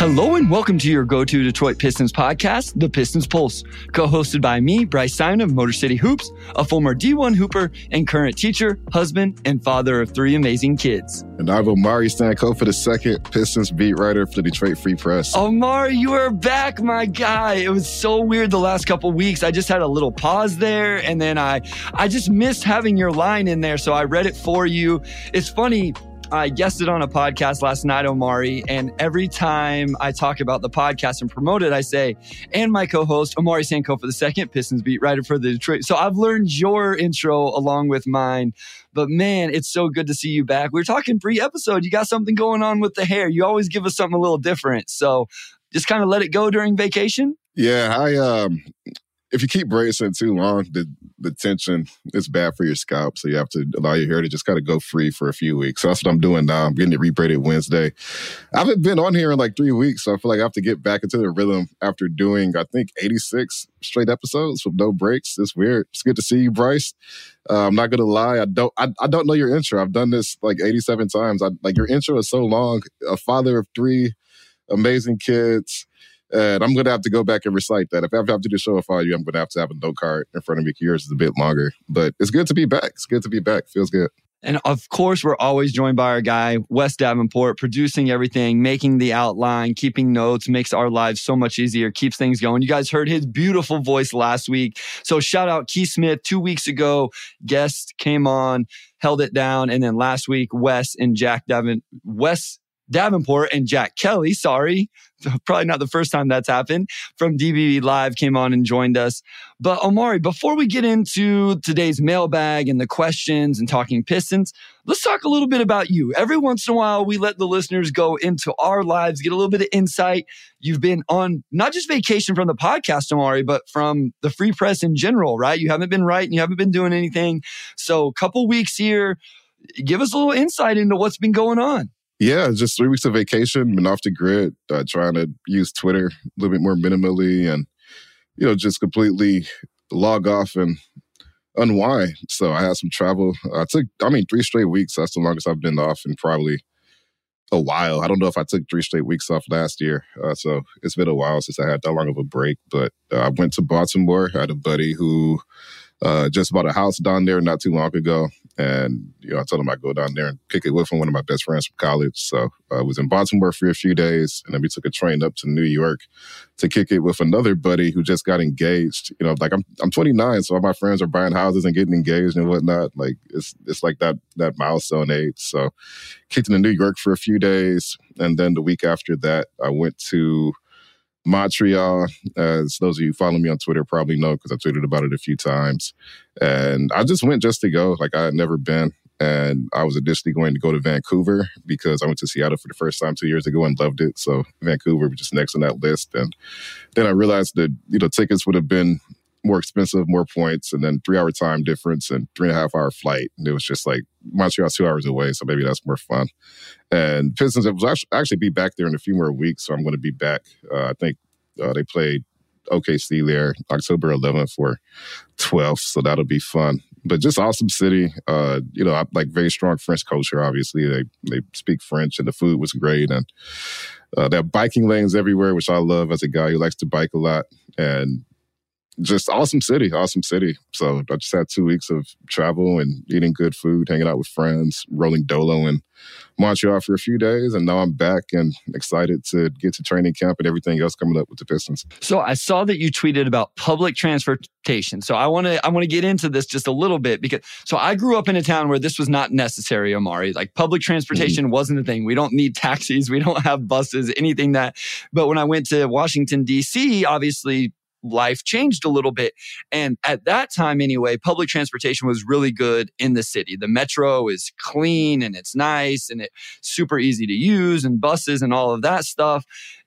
Hello and welcome to your go-to Detroit Pistons podcast, The Pistons Pulse, co-hosted by me, Bryce Simon of Motor City Hoops, a former D1 hooper and current teacher, husband, and father of three amazing kids. And I'm Omari Sankofa the second Pistons beat writer for the Detroit Free Press. Omari, you are back, my guy. It was so weird the last couple weeks. I just had a little pause there, and then I, I just missed having your line in there, so I read it for you. It's funny I guested on a podcast last night, Omari, and every time I talk about the podcast and promote it, I say, and my co-host Omari Sankofa the second Pistons beat writer for the Detroit. So I've learned your intro along with mine. But man, it's so good to see you back. We are talking pre-episode. You got something going on with the hair. You always give us something a little different. So just kind of let it go during vacation. Yeah, I um if you keep bracing too long, the the tension is bad for your scalp. So you have to allow your hair to just kind of go free for a few weeks. So that's what I'm doing now. I'm getting it rebraided Wednesday. I haven't been on here in like three weeks, so I feel like I have to get back into the rhythm after doing I think 86 straight episodes with no breaks. It's weird. It's good to see you, Bryce. Uh, I'm not gonna lie. I don't. I, I don't know your intro. I've done this like 87 times. I like your intro is so long. A father of three amazing kids and I'm going to have to go back and recite that. If I have to do show of you, I'm going to have to have a note card in front of me. Yours is a bit longer, but it's good to be back. It's good to be back. Feels good. And of course, we're always joined by our guy, Wes Davenport, producing everything, making the outline, keeping notes, makes our lives so much easier, keeps things going. You guys heard his beautiful voice last week. So shout out Keith Smith. Two weeks ago, guest came on, held it down. And then last week, Wes and Jack Davin, Wes Davenport and Jack Kelly, sorry, probably not the first time that's happened, from DBB Live came on and joined us. But Omari, before we get into today's mailbag and the questions and talking Pistons, let's talk a little bit about you. Every once in a while, we let the listeners go into our lives, get a little bit of insight. You've been on not just vacation from the podcast, Omari, but from the free press in general, right? You haven't been writing, you haven't been doing anything. So, a couple weeks here, give us a little insight into what's been going on. Yeah, just three weeks of vacation, been off the grid, uh, trying to use Twitter a little bit more minimally and, you know, just completely log off and unwind. So I had some travel. I took, I mean, three straight weeks. That's the longest I've been off in probably a while. I don't know if I took three straight weeks off last year. Uh, so it's been a while since I had that long of a break. But uh, I went to Baltimore. I had a buddy who uh, just bought a house down there not too long ago. And, you know, I told him I'd go down there and kick it with him, one of my best friends from college. So uh, I was in Baltimore for a few days. And then we took a train up to New York to kick it with another buddy who just got engaged. You know, like I'm I'm 29, so all my friends are buying houses and getting engaged and whatnot. Like it's it's like that that milestone age. So kicked into New York for a few days. And then the week after that, I went to Montreal. Uh, As those of you follow me on Twitter probably know because I tweeted about it a few times. And I just went just to go. Like I had never been. And I was additionally going to go to Vancouver because I went to Seattle for the first time two years ago and loved it. So Vancouver was just next on that list. And then I realized that, you know, tickets would have been more expensive, more points, and then three hour time difference and three and a half hour flight. And it was just like Montreal's two hours away, so maybe that's more fun. And Pistons, it was actually be back there in a few more weeks, so I'm going to be back. Uh, I think uh, they played OKC there October 11th or 12th, so that'll be fun. But just awesome city. Uh, you know, like very strong French culture. Obviously, they they speak French, and the food was great, and uh, there are biking lanes everywhere, which I love as a guy who likes to bike a lot. And just awesome city, awesome city. So I just had two weeks of travel and eating good food, hanging out with friends, rolling dolo in Montreal for a few days, and now I'm back and excited to get to training camp and everything else coming up with the Pistons. So I saw that you tweeted about public transportation. So I want to I want to get into this just a little bit because so I grew up in a town where this was not necessary, Omari. Like public transportation mm-hmm. wasn't a thing. We don't need taxis, we don't have buses, anything that. But when I went to Washington D.C., obviously life changed a little bit. And at that time, anyway, public transportation was really good in the city. The metro is clean and it's nice and it's super easy to use, and buses and all of that stuff.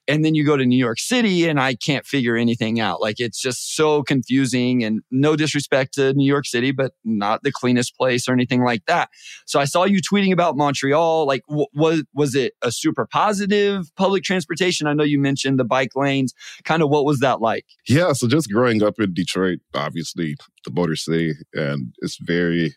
And then you go to New York City and I can't figure anything out. Like it's just so confusing and no disrespect to New York City, but not the cleanest place or anything like that. So I saw you tweeting about Montreal. Like, was, was it a super positive public transportation? I know you mentioned the bike lanes. Kind of what was that like? Yeah. So just growing up in Detroit, obviously the Motor City, and it's very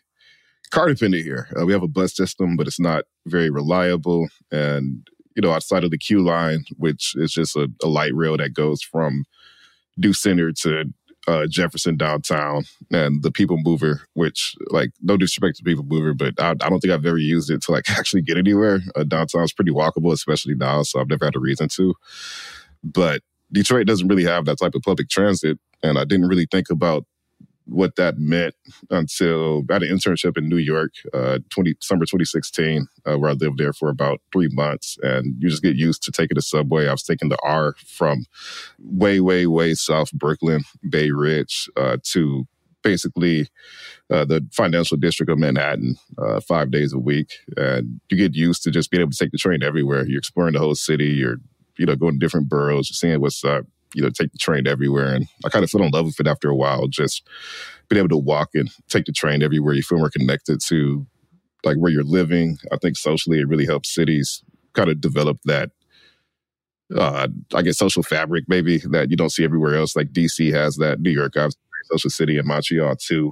car dependent here. Uh, we have a bus system, but it's not very reliable. And you know, outside of the QLine, which is just a, a light rail that goes from New Center to uh, Jefferson downtown, and the People Mover, which, like, no disrespect to People Mover, but I, I don't think I've ever used it to like actually get anywhere. Uh, downtown is pretty walkable, especially now, so I've never had a reason to. But Detroit doesn't really have that type of public transit, and I didn't really think about what that meant until I had an internship in New York, uh, 20, summer 2016, uh, where I lived there for about three months. And you just get used to taking the subway. I was taking the R from way, way, way south Brooklyn, Bay Ridge, uh, to basically uh, the financial district of Manhattan uh, five days a week. And you get used to just being able to take the train everywhere. You're exploring the whole city. You're, you know, going to different boroughs, seeing what's up you know, take the train everywhere. And I kind of fell in love with it after a while, just being able to walk and take the train everywhere. You feel more connected to like where you're living. I think socially it really helps cities kind of develop that uh, I guess social fabric maybe that you don't see everywhere else. Like DC has that, New York, obviously, social city, and Montreal too.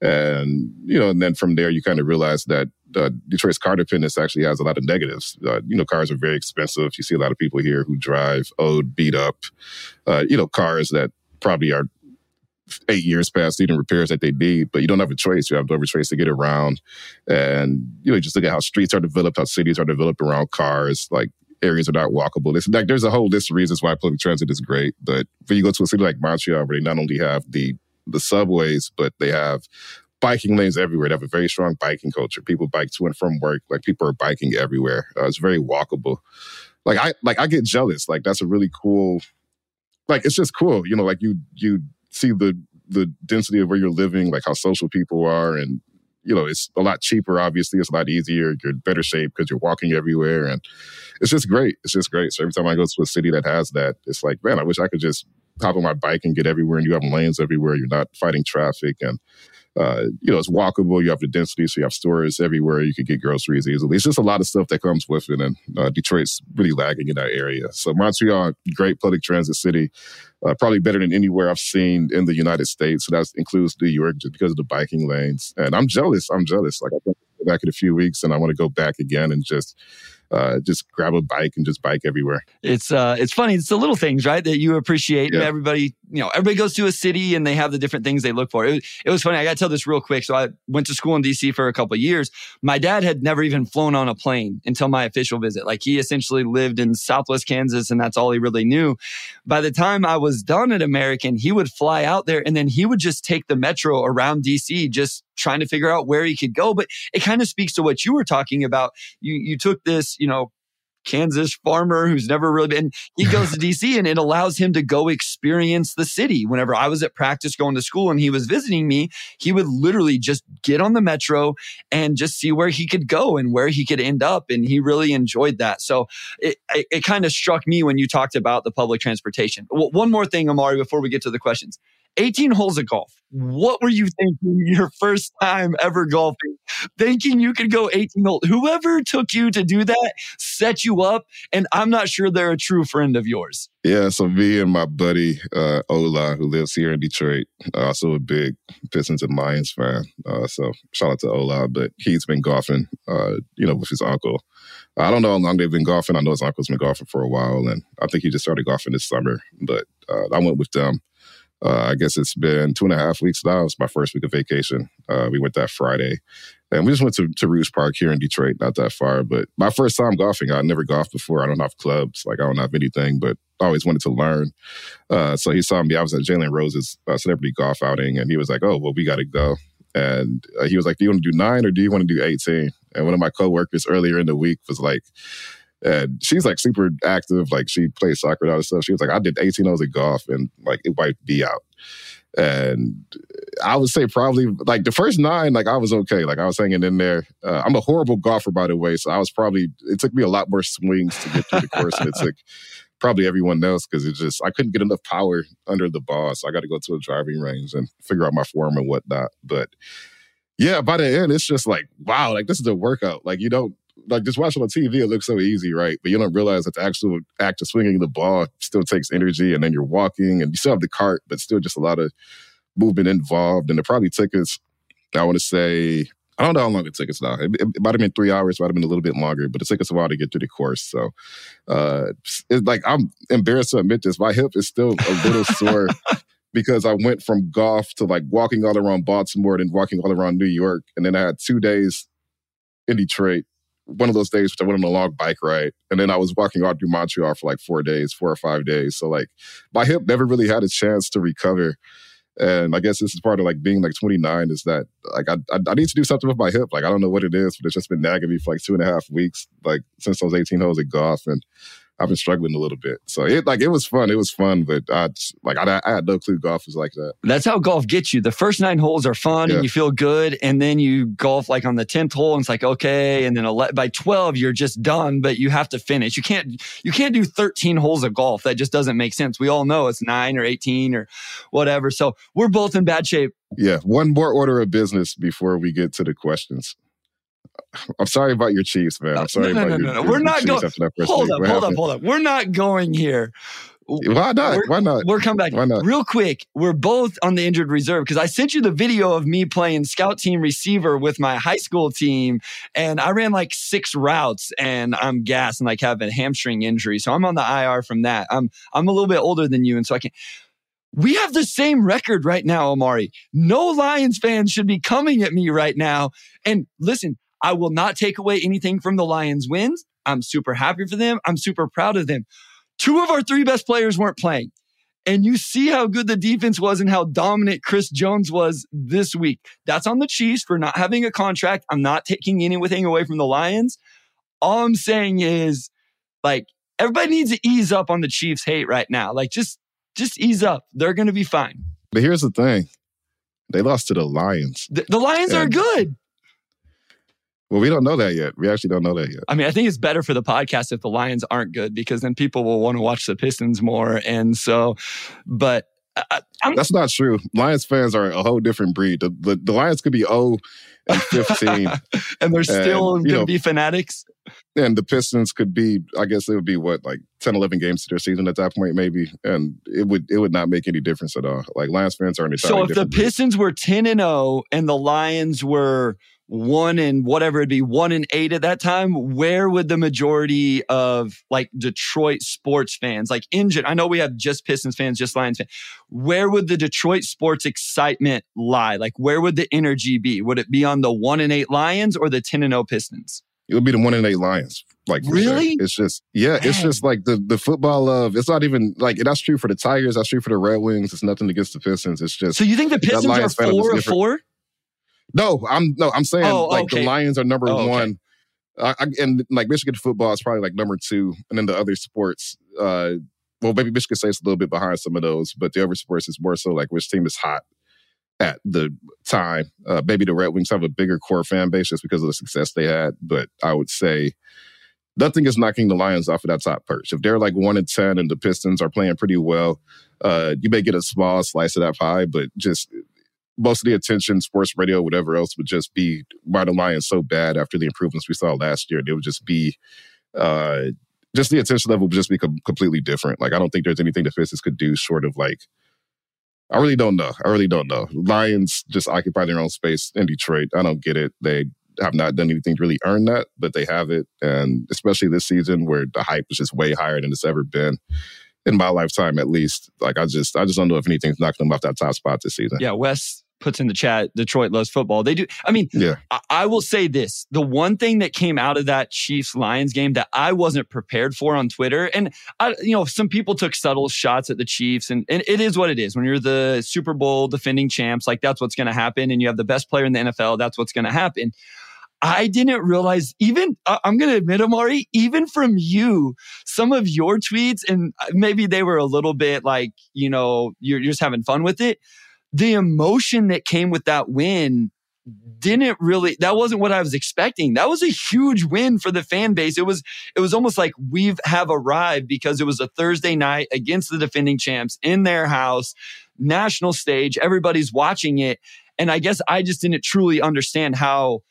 And you know, and then from there you kind of realize that uh, Detroit's car dependence actually has a lot of negatives. Uh, you know, cars are very expensive. You see a lot of people here who drive old, beat up, uh, you know, cars that probably are eight years past even repairs that they need, but you don't have a choice. You have no choice to get around. And, you know, just look at how streets are developed, how cities are developed around cars. Like, areas are not walkable. It's like there's a whole list of reasons why public transit is great. But when you go to a city like Montreal, where they not only have the the subways, but they have biking lanes everywhere. They have a very strong biking culture. People bike to and from work. Like people are biking everywhere. Uh, it's very walkable. Like I like I get jealous. Like that's a really cool. Like it's just cool. You know, like you you see the the density of where you're living, like how social people are, and you know it's a lot cheaper. Obviously, it's a lot easier. You're in better shape because you're walking everywhere, and it's just great. It's just great. So every time I go to a city that has that, it's like, man, I wish I could just hop on my bike and get everywhere. And you have lanes everywhere. You're not fighting traffic, and uh, you know, it's walkable. You have the density, so you have stores everywhere. You can get groceries easily. It's just a lot of stuff that comes with it, and uh, Detroit's really lagging in that area. So Montreal, great public transit city, uh, probably better than anywhere I've seen in the United States. So that includes New York, just because of the biking lanes. And I'm jealous. I'm jealous. Like I think back in a few weeks, and I want to go back again and just uh, just grab a bike and just bike everywhere. It's uh, it's funny. It's the little things, right, that you appreciate. Yeah. Everybody, you know, everybody goes to a city and they have the different things they look for. It, it was funny. I got to tell this real quick. So I went to school in DC for a couple of years. My dad had never even flown on a plane until my official visit. Like he essentially lived in Southwest Kansas, and that's all he really knew. By the time I was done at American, he would fly out there, and then he would just take the metro around DC, just trying to figure out where he could go. But it kind of speaks to what you were talking about. You you took this, you know, Kansas farmer who's never really been. He goes to DC and it allows him to go experience the city. Whenever I was at practice going to school and he was visiting me, he would literally just get on the metro and just see where he could go and where he could end up. And he really enjoyed that. So it, it, it kind of struck me when you talked about the public transportation. One more thing, Omari, before we get to the questions. 18 holes of golf. What were you thinking your first time ever golfing? Thinking you could go 18 holes. Whoever took you to do that set you up, and I'm not sure they're a true friend of yours. Yeah, so me and my buddy uh, Ola, who lives here in Detroit, also a big Pistons and Lions fan. Uh, so shout out to Ola, but he's been golfing, uh, you know, with his uncle. I don't know how long they've been golfing. I know his uncle's been golfing for a while, and I think he just started golfing this summer. But uh, I went with them uh, I guess it's been two and a half weeks now. It's my first week of vacation. Uh, we went that Friday. And we just went to, to Rouge Park here in Detroit, not that far. But my first time golfing, I never golfed before. I don't have clubs, like I don't have anything, but I always wanted to learn. Uh, so he saw me. I was at Jalen Rose's uh, celebrity golf outing, and he was like, "Oh, well, we got to go." And uh, he was like, "Do you want to do nine or do you want to do 18? And one of my coworkers earlier in the week was like, and she's like super active, like she plays soccer and all this stuff. She was like, "I did 18 holes of golf, and like it wiped me out." and I would say probably like the first nine, like I was okay. Like I was hanging in there. Uh, I'm a horrible golfer, by the way, so I was probably. It took me a lot more swings to get through the course than it took probably everyone else because it just I couldn't get enough power under the ball, so I got to go to a driving range and figure out my form and whatnot. But yeah, by the end, it's just like wow, like this is a workout. Like you don't like just watching on TV, it looks so easy, right? But you don't realize that the actual act of swinging the ball still takes energy, and then you're walking, and you still have the cart, but still just a lot of movement involved. And it probably took us, I want to say, I don't know how long it took us now. It, it, might have been three hours, might have been a little bit longer, but it took us a while to get through the course. So, uh, it's like I'm embarrassed to admit this. My hip is still a little sore because I went from golf to like walking all around Baltimore and walking all around New York, and then I had two days in Detroit one of those days which I went on a long bike ride. And then I was walking out through Montreal for like four days, four or five days. So like my hip never really had a chance to recover. And I guess this is part of like being like 29 is that like I, I, I need to do something with my hip. Like I don't know what it is, but it's just been nagging me for like two and a half weeks, like since those 18 holes at golf. And I've been struggling a little bit. So it like it was fun. It was fun, but I like I, I had no clue golf was like that. That's how golf gets you. The first nine holes are fun yeah. and you feel good, and then you golf like on the tenth hole, and it's like okay, and then 11, by twelve you're just done, but you have to finish. You can't you can't do thirteen holes of golf. That just doesn't make sense. We all know it's nine or eighteen or whatever. So we're both in bad shape. Yeah, one more order of business before we get to the questions. I'm sorry about your Chiefs, man. I'm sorry no, no, about no, no, no. We're not going. Hold up, hold up, hold up. We're not going here. Why not? We're, Why not? We're coming back. Why not? Real quick, we're both on the injured reserve because I sent you the video of me playing scout team receiver with my high school team, and I ran like six routes, and I'm gassed and like have a hamstring injury, so I'm on the IR from that. I'm I'm a little bit older than you, and so I can't. We have the same record right now, Omari. No Lions fans should be coming at me right now. And listen, I will not take away anything from the Lions wins. I'm super happy for them. I'm super proud of them. Two of our three best players weren't playing. And you see how good the defense was and how dominant Chris Jones was this week. That's on the Chiefs for not having a contract. I'm not taking anything away from the Lions. All I'm saying is, like, everybody needs to ease up on the Chiefs hate right now. Like, just just ease up. They're going to be fine. But here's the thing. They lost to the Lions. The, the Lions and, are good. Well, we don't know that yet. We actually don't know that yet. I mean, I think it's better for the podcast if the Lions aren't good because then people will want to watch the Pistons more. And so, but I, that's not true. Lions fans are a whole different breed. The, the, the Lions could be 0 and 15. and they're still going to be fanatics. And the Pistons could be, I guess it would be what, like 10, 11 games to their season at that point, maybe. And it would it would not make any difference at all. Like Lions fans are an So if the Pistons breed. were 10 and 0 and the Lions were one and whatever it'd be one and eight at that time where would the majority of like detroit sports fans like engine i know we have just pistons fans just lions fans where would the detroit sports excitement lie? Like where would the energy be? Would it be on the one and eight lions or the 10 and 0 pistons? It would be the one and eight lions like really sure. it's just yeah Man. it's just like the the football of it's not even like that's true for the tigers that's true for the red wings it's nothing against the pistons it's just so you think the pistons are four or four no, I'm no, I'm saying oh, like okay. the Lions are number oh, one. Okay. I, and like Michigan football is probably like number two, and then the other sports, uh, well, maybe Michigan State's a little bit behind some of those, but the other sports is more so like which team is hot at the time. Uh, maybe the Red Wings have a bigger core fan base just because of the success they had, but I would say nothing is knocking the Lions off of that top perch. If they're like one in ten and the Pistons are playing pretty well, uh, you may get a small slice of that pie, but just most of the attention, sports radio, whatever else, would just be why the Lions so bad after the improvements we saw last year. They would just be, uh, just the attention level would just be com- completely different. Like I don't think there's anything the Pistons could do short of like. I really don't know. I really don't know. Lions just occupy their own space in Detroit. I don't get it. They have not done anything to really earn that, but they have it. And especially this season where the hype is just way higher than it's ever been in my lifetime at least. Like I just I just don't know if anything's knocking them off that top spot this season. Yeah, Wes puts in the chat, Detroit loves football. They do. I mean, Yeah. I, I will say this: the one thing that came out of that Chiefs Lions game that I wasn't prepared for on Twitter, and I, you know, some people took subtle shots at the Chiefs, and, and it is what it is. When you're the Super Bowl defending champs, like that's what's going to happen, and you have the best player in the NFL, that's what's going to happen. I didn't realize, even I'm going to admit, Omari, even from you, some of your tweets, and uh, maybe they were a little bit like, you know, you're, you're just having fun with it. The emotion that came with that win didn't really that wasn't what I was expecting. That was a huge win for the fan base. It was it was almost like we've have arrived because it was a Thursday night against the defending champs in their house, national stage, everybody's watching it. And I guess I just didn't truly understand how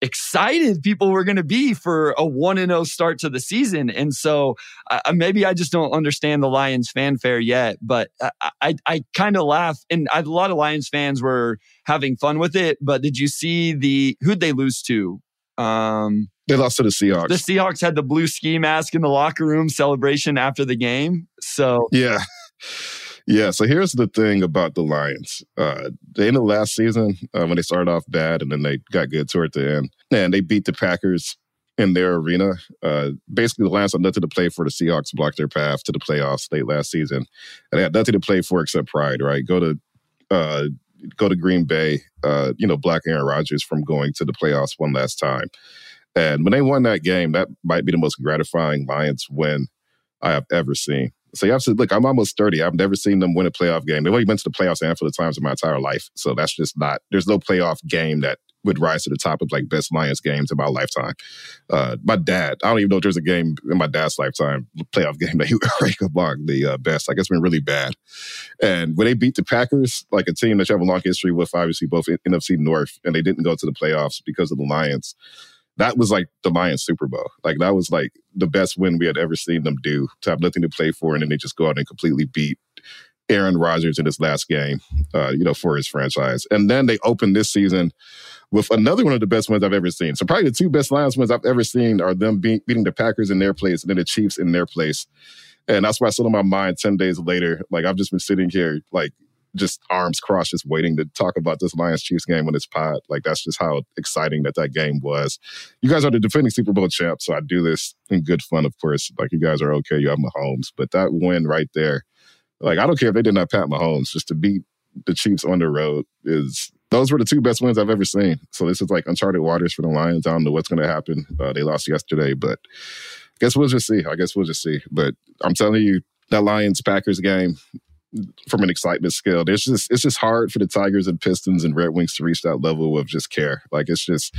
excited people were going to be for a 1 and 0 start to the season. And so uh, maybe I just don't understand the Lions fanfare yet, but I I, I kind of laugh and I, a lot of Lions fans were having fun with it, but did you see the who'd they lose to? Um They lost to the Seahawks. the Seahawks had the blue ski mask in the locker room celebration after the game. So Yeah. Yeah. So here's the thing about the Lions. Uh, the last season, uh, when they started off bad and then they got good toward the end, and they beat the Packers in their arena. Uh, basically, the Lions had nothing to play for. The Seahawks blocked their path to the playoffs late last season, and they had nothing to play for except pride. Right? Go to uh, go to Green Bay. Uh, you know, block Aaron Rodgers from going to the playoffs one last time. And when they won that game, that might be the most gratifying Lions win I have ever seen. So you have to look. I'm almost thirty. I've never seen them win a playoff game. They've only been to the playoffs a handful of times in my entire life. So that's just not. There's no playoff game that would rise to the top of like best Lions games in my lifetime. Uh, my dad. I don't even know if there's a game in my dad's lifetime playoff game that he would rank among the uh, best. Like it's been really bad. And when they beat the Packers, like a team that you have a long history with, obviously both NFC North, and they didn't go to the playoffs because of the Lions that was like the Lions Super Bowl. Like that was like the best win we had ever seen them do to have nothing to play for, and then they just go out and completely beat Aaron Rodgers in his last game, uh, you know, for his franchise. And then they opened this season with another one of the best wins I've ever seen. So probably the two best Lions wins I've ever seen are them beat, beating the Packers in their place and then the Chiefs in their place. And that's why I still in my mind 10 days later, like I've just been sitting here like just arms crossed, just waiting to talk about this Lions Chiefs game on this pod. Like that's just how exciting that that game was. You guys are the defending Super Bowl champs, so I do this in good fun, of course. Like you guys are okay, you have Mahomes, but that win right there, like I don't care if they did not pat Mahomes, just to beat the Chiefs on the road is. Those were the two best wins I've ever seen. So this is like uncharted waters for the Lions. I don't know what's going to happen. Uh, they lost yesterday, but I guess we'll just see. I guess we'll just see. But I'm telling you, that Lions Packers game, from an excitement scale. There's just it's just hard for the Tigers and Pistons and Red Wings to reach that level of just care. Like it's just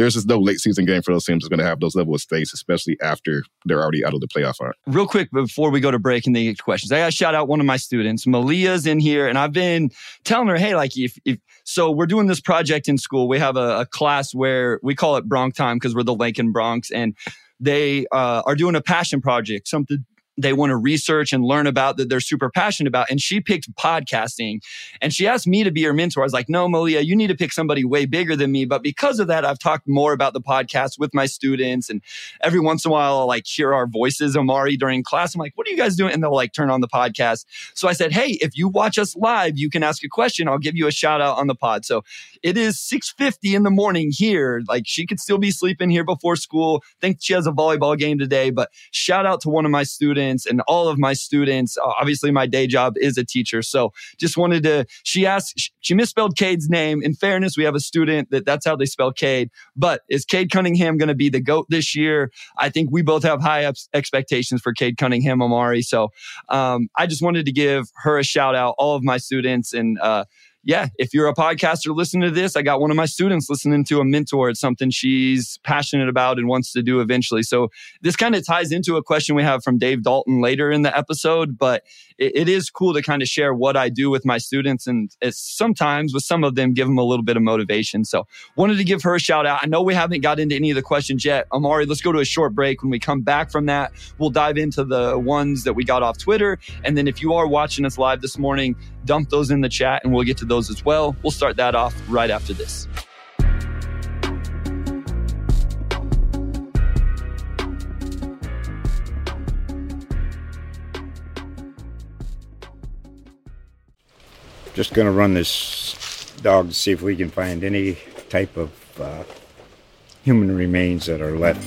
there's just no late season game for those teams that's going to have those level of stakes, especially after they're already out of the playoff hunt. real quick before we go to break and then get questions, I got to shout out one of my students. Malia's in here, and I've been telling her, hey, like if if so, we're doing this project in school. We have a, a class where we call it Bronx Time because we're the Lincoln Bronx, and they uh, are doing a passion project, something they want to research and learn about that they're super passionate about. And she picked podcasting and she asked me to be her mentor. I was like, no, Malia, you need to pick somebody way bigger than me. But because of that, I've talked more about the podcast with my students. And every once in a while, I'll like hear our voices, Omari, during class. I'm like, what are you guys doing? And they'll like turn on the podcast. So I said, hey, if you watch us live, you can ask a question. I'll give you a shout out on the pod. So it is 6.50 in the morning here. Like she could still be sleeping here before school. think she has a volleyball game today, but shout out to one of my students and all of my students. Obviously, my day job is a teacher. So just wanted to, she asked, she misspelled Cade's name. In fairness, we have a student that that's how they spell Cade. But is Cade Cunningham going to be the GOAT this year? I think we both have high ex- expectations for Cade Cunningham, Omari. So um, I just wanted to give her a shout out, all of my students. And uh, yeah, if you're a podcaster listening to this, I got one of my students listening to a mentor. It's something she's passionate about and wants to do eventually. So this kind of ties into a question we have from Dave Dalton later in the episode, but it, it is cool to kind of share what I do with my students. And sometimes with some of them, give them a little bit of motivation. So wanted to give her a shout out. I know we haven't got into any of the questions yet. Omari, let's go to a short break. When we come back from that, we'll dive into the ones that we got off Twitter. And then if you are watching us live this morning, dump those in the chat and we'll get to those as well. We'll start that off right after this. Just going to run this dog to see if we can find any type of uh, human remains that are left.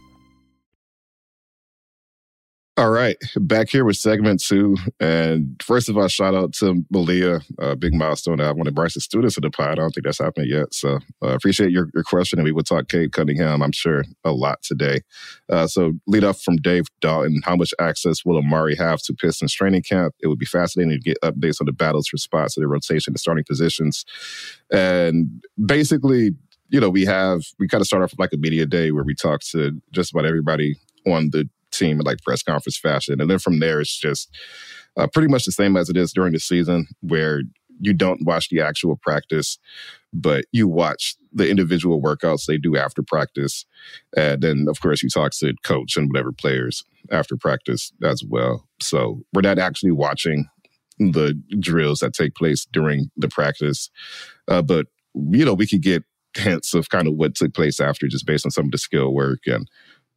All right, back here with segment two. And first of all, shout out to Malia, a big milestone. I want wanted Bryce's students of the pod. I don't think that's happened yet. So uh, appreciate your, your question. And we will talk Cade Cunningham, I'm sure, a lot today. Uh, so lead off from Dave Dalton. How much access will Omari have to Pistons training camp? It would be fascinating to get updates on the battles for spots in the rotation and starting positions. And basically, you know, we have, we kind of start off like a media day where we talk to just about everybody on the team in like press conference fashion. And then from there, it's just uh, pretty much the same as it is during the season, where you don't watch the actual practice, but you watch the individual workouts they do after practice. And then, of course, you talk to the coach and whatever players after practice as well. So we're not actually watching the drills that take place during the practice. Uh, but, you know, we could get hints of kind of what took place after just based on some of the skill work and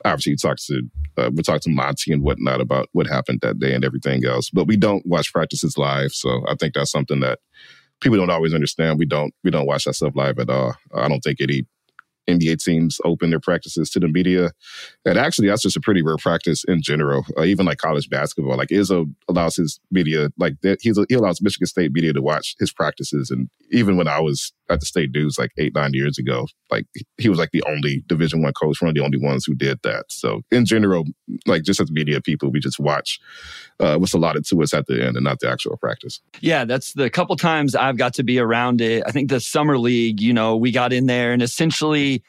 obviously you talk to uh, we talk to Monty and whatnot about what happened that day and everything else. But we don't watch practices live, so I think that's something that people don't always understand. We don't we don't watch that stuff live at all. I don't think any NBA teams open their practices to the media. And actually, that's just a pretty rare practice in general. Uh, even like college basketball, like Izzo allows his media, like he's he allows Michigan State media to watch his practices. And even when I was at the State News like eight nine years ago, like he was like the only Division One coach, one of the only ones who did that. So in general, like just as media people, we just watch uh, what's allotted to us at the end and not the actual practice. Yeah, that's the couple times I've got to be around it. I think the summer league, you know, we got in there and essentially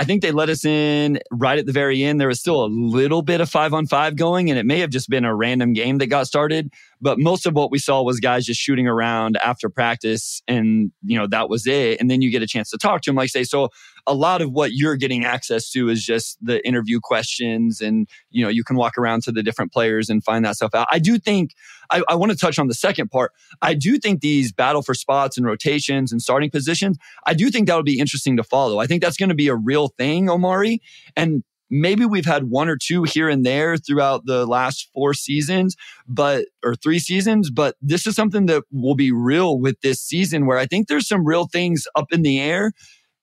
I think they let us in right at the very end. There was still a little bit of five on five going, and it may have just been a random game that got started. But most of what we saw was guys just shooting around after practice, and you know that was it. And then you get a chance to talk to them, like say. So a lot of what you're getting access to is just the interview questions and you know you can walk around to the different players and find that stuff out. I do think i, I want to touch on the second part. I do think these battle for spots and rotations and starting positions i do think that would be interesting to follow. I think that's going to be a real thing omari. And maybe we've had one or two here and there throughout the last four seasons but or three seasons but this is something that will be real with this season where i think there's some real things up in the air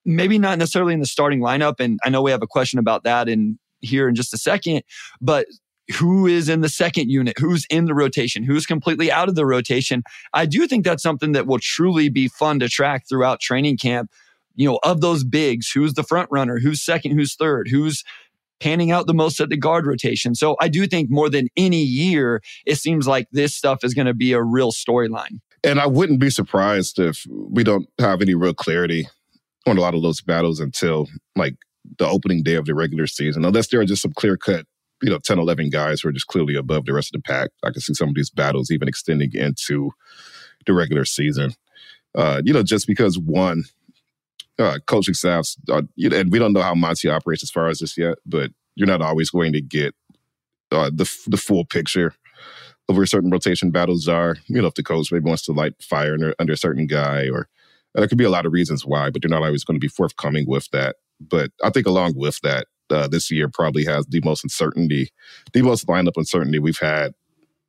maybe not necessarily in the starting lineup. And I know we have a question about that in here in just a second, but who is in the second unit? Who's in the rotation? Who's completely out of the rotation? I do think that's something that will truly be fun to track throughout training camp. You know, of those bigs, who's the front runner? Who's second? Who's third? Who's panning out the most at the guard rotation. So I do think more than any year, it seems like this stuff is going to be a real storyline. And I wouldn't be surprised if we don't have any real clarity on a lot of those battles until like the opening day of the regular season, unless there are just some clear cut, you know, 10, 11 guys who are just clearly above the rest of the pack. I can see some of these battles even extending into the regular season. Uh, you know, just because one, uh, coaching staffs, uh, you know, and we don't know how Monty operates as far as this yet, but you're not always going to get uh, the the full picture of where certain rotation battles are. You know, if the coach maybe wants to light fire under, under a certain guy or there could be a lot of reasons why, but they're not always going to be forthcoming with that. But I think along with that, uh, this year probably has the most uncertainty, the most lineup uncertainty we've had,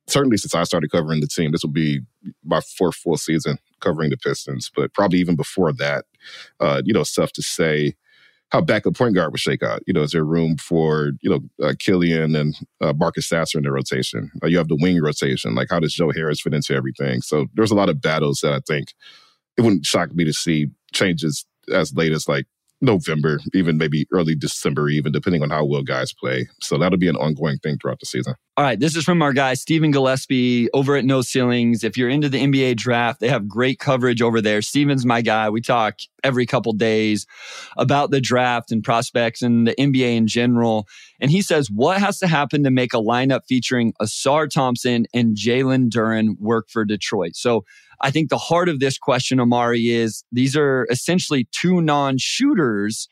certainly since I started covering the team. This will be my fourth full season covering the Pistons, but probably even before that, uh, you know, stuff to say how backup point guard would shake out. You know, is there room for, you know, uh, Killian and uh, Marcus Sasser in the rotation? Uh, you have the wing rotation. Like, how does Joe Harris fit into everything? So there's a lot of battles that I think it wouldn't shock me to see changes as late as like November, even maybe early December, even depending on how well guys play. So that'll be an ongoing thing throughout the season. All right, this is from our guy Stephen Gillespie over at No Ceilings. If you're into the NBA draft, they have great coverage over there. Steven's my guy. We talk every couple days about the draft and prospects and the NBA in general. And he says, what has to happen to make a lineup featuring Ausar Thompson and Jalen Duren work for Detroit? So I think the heart of this question, Omari, is these are essentially two non shooters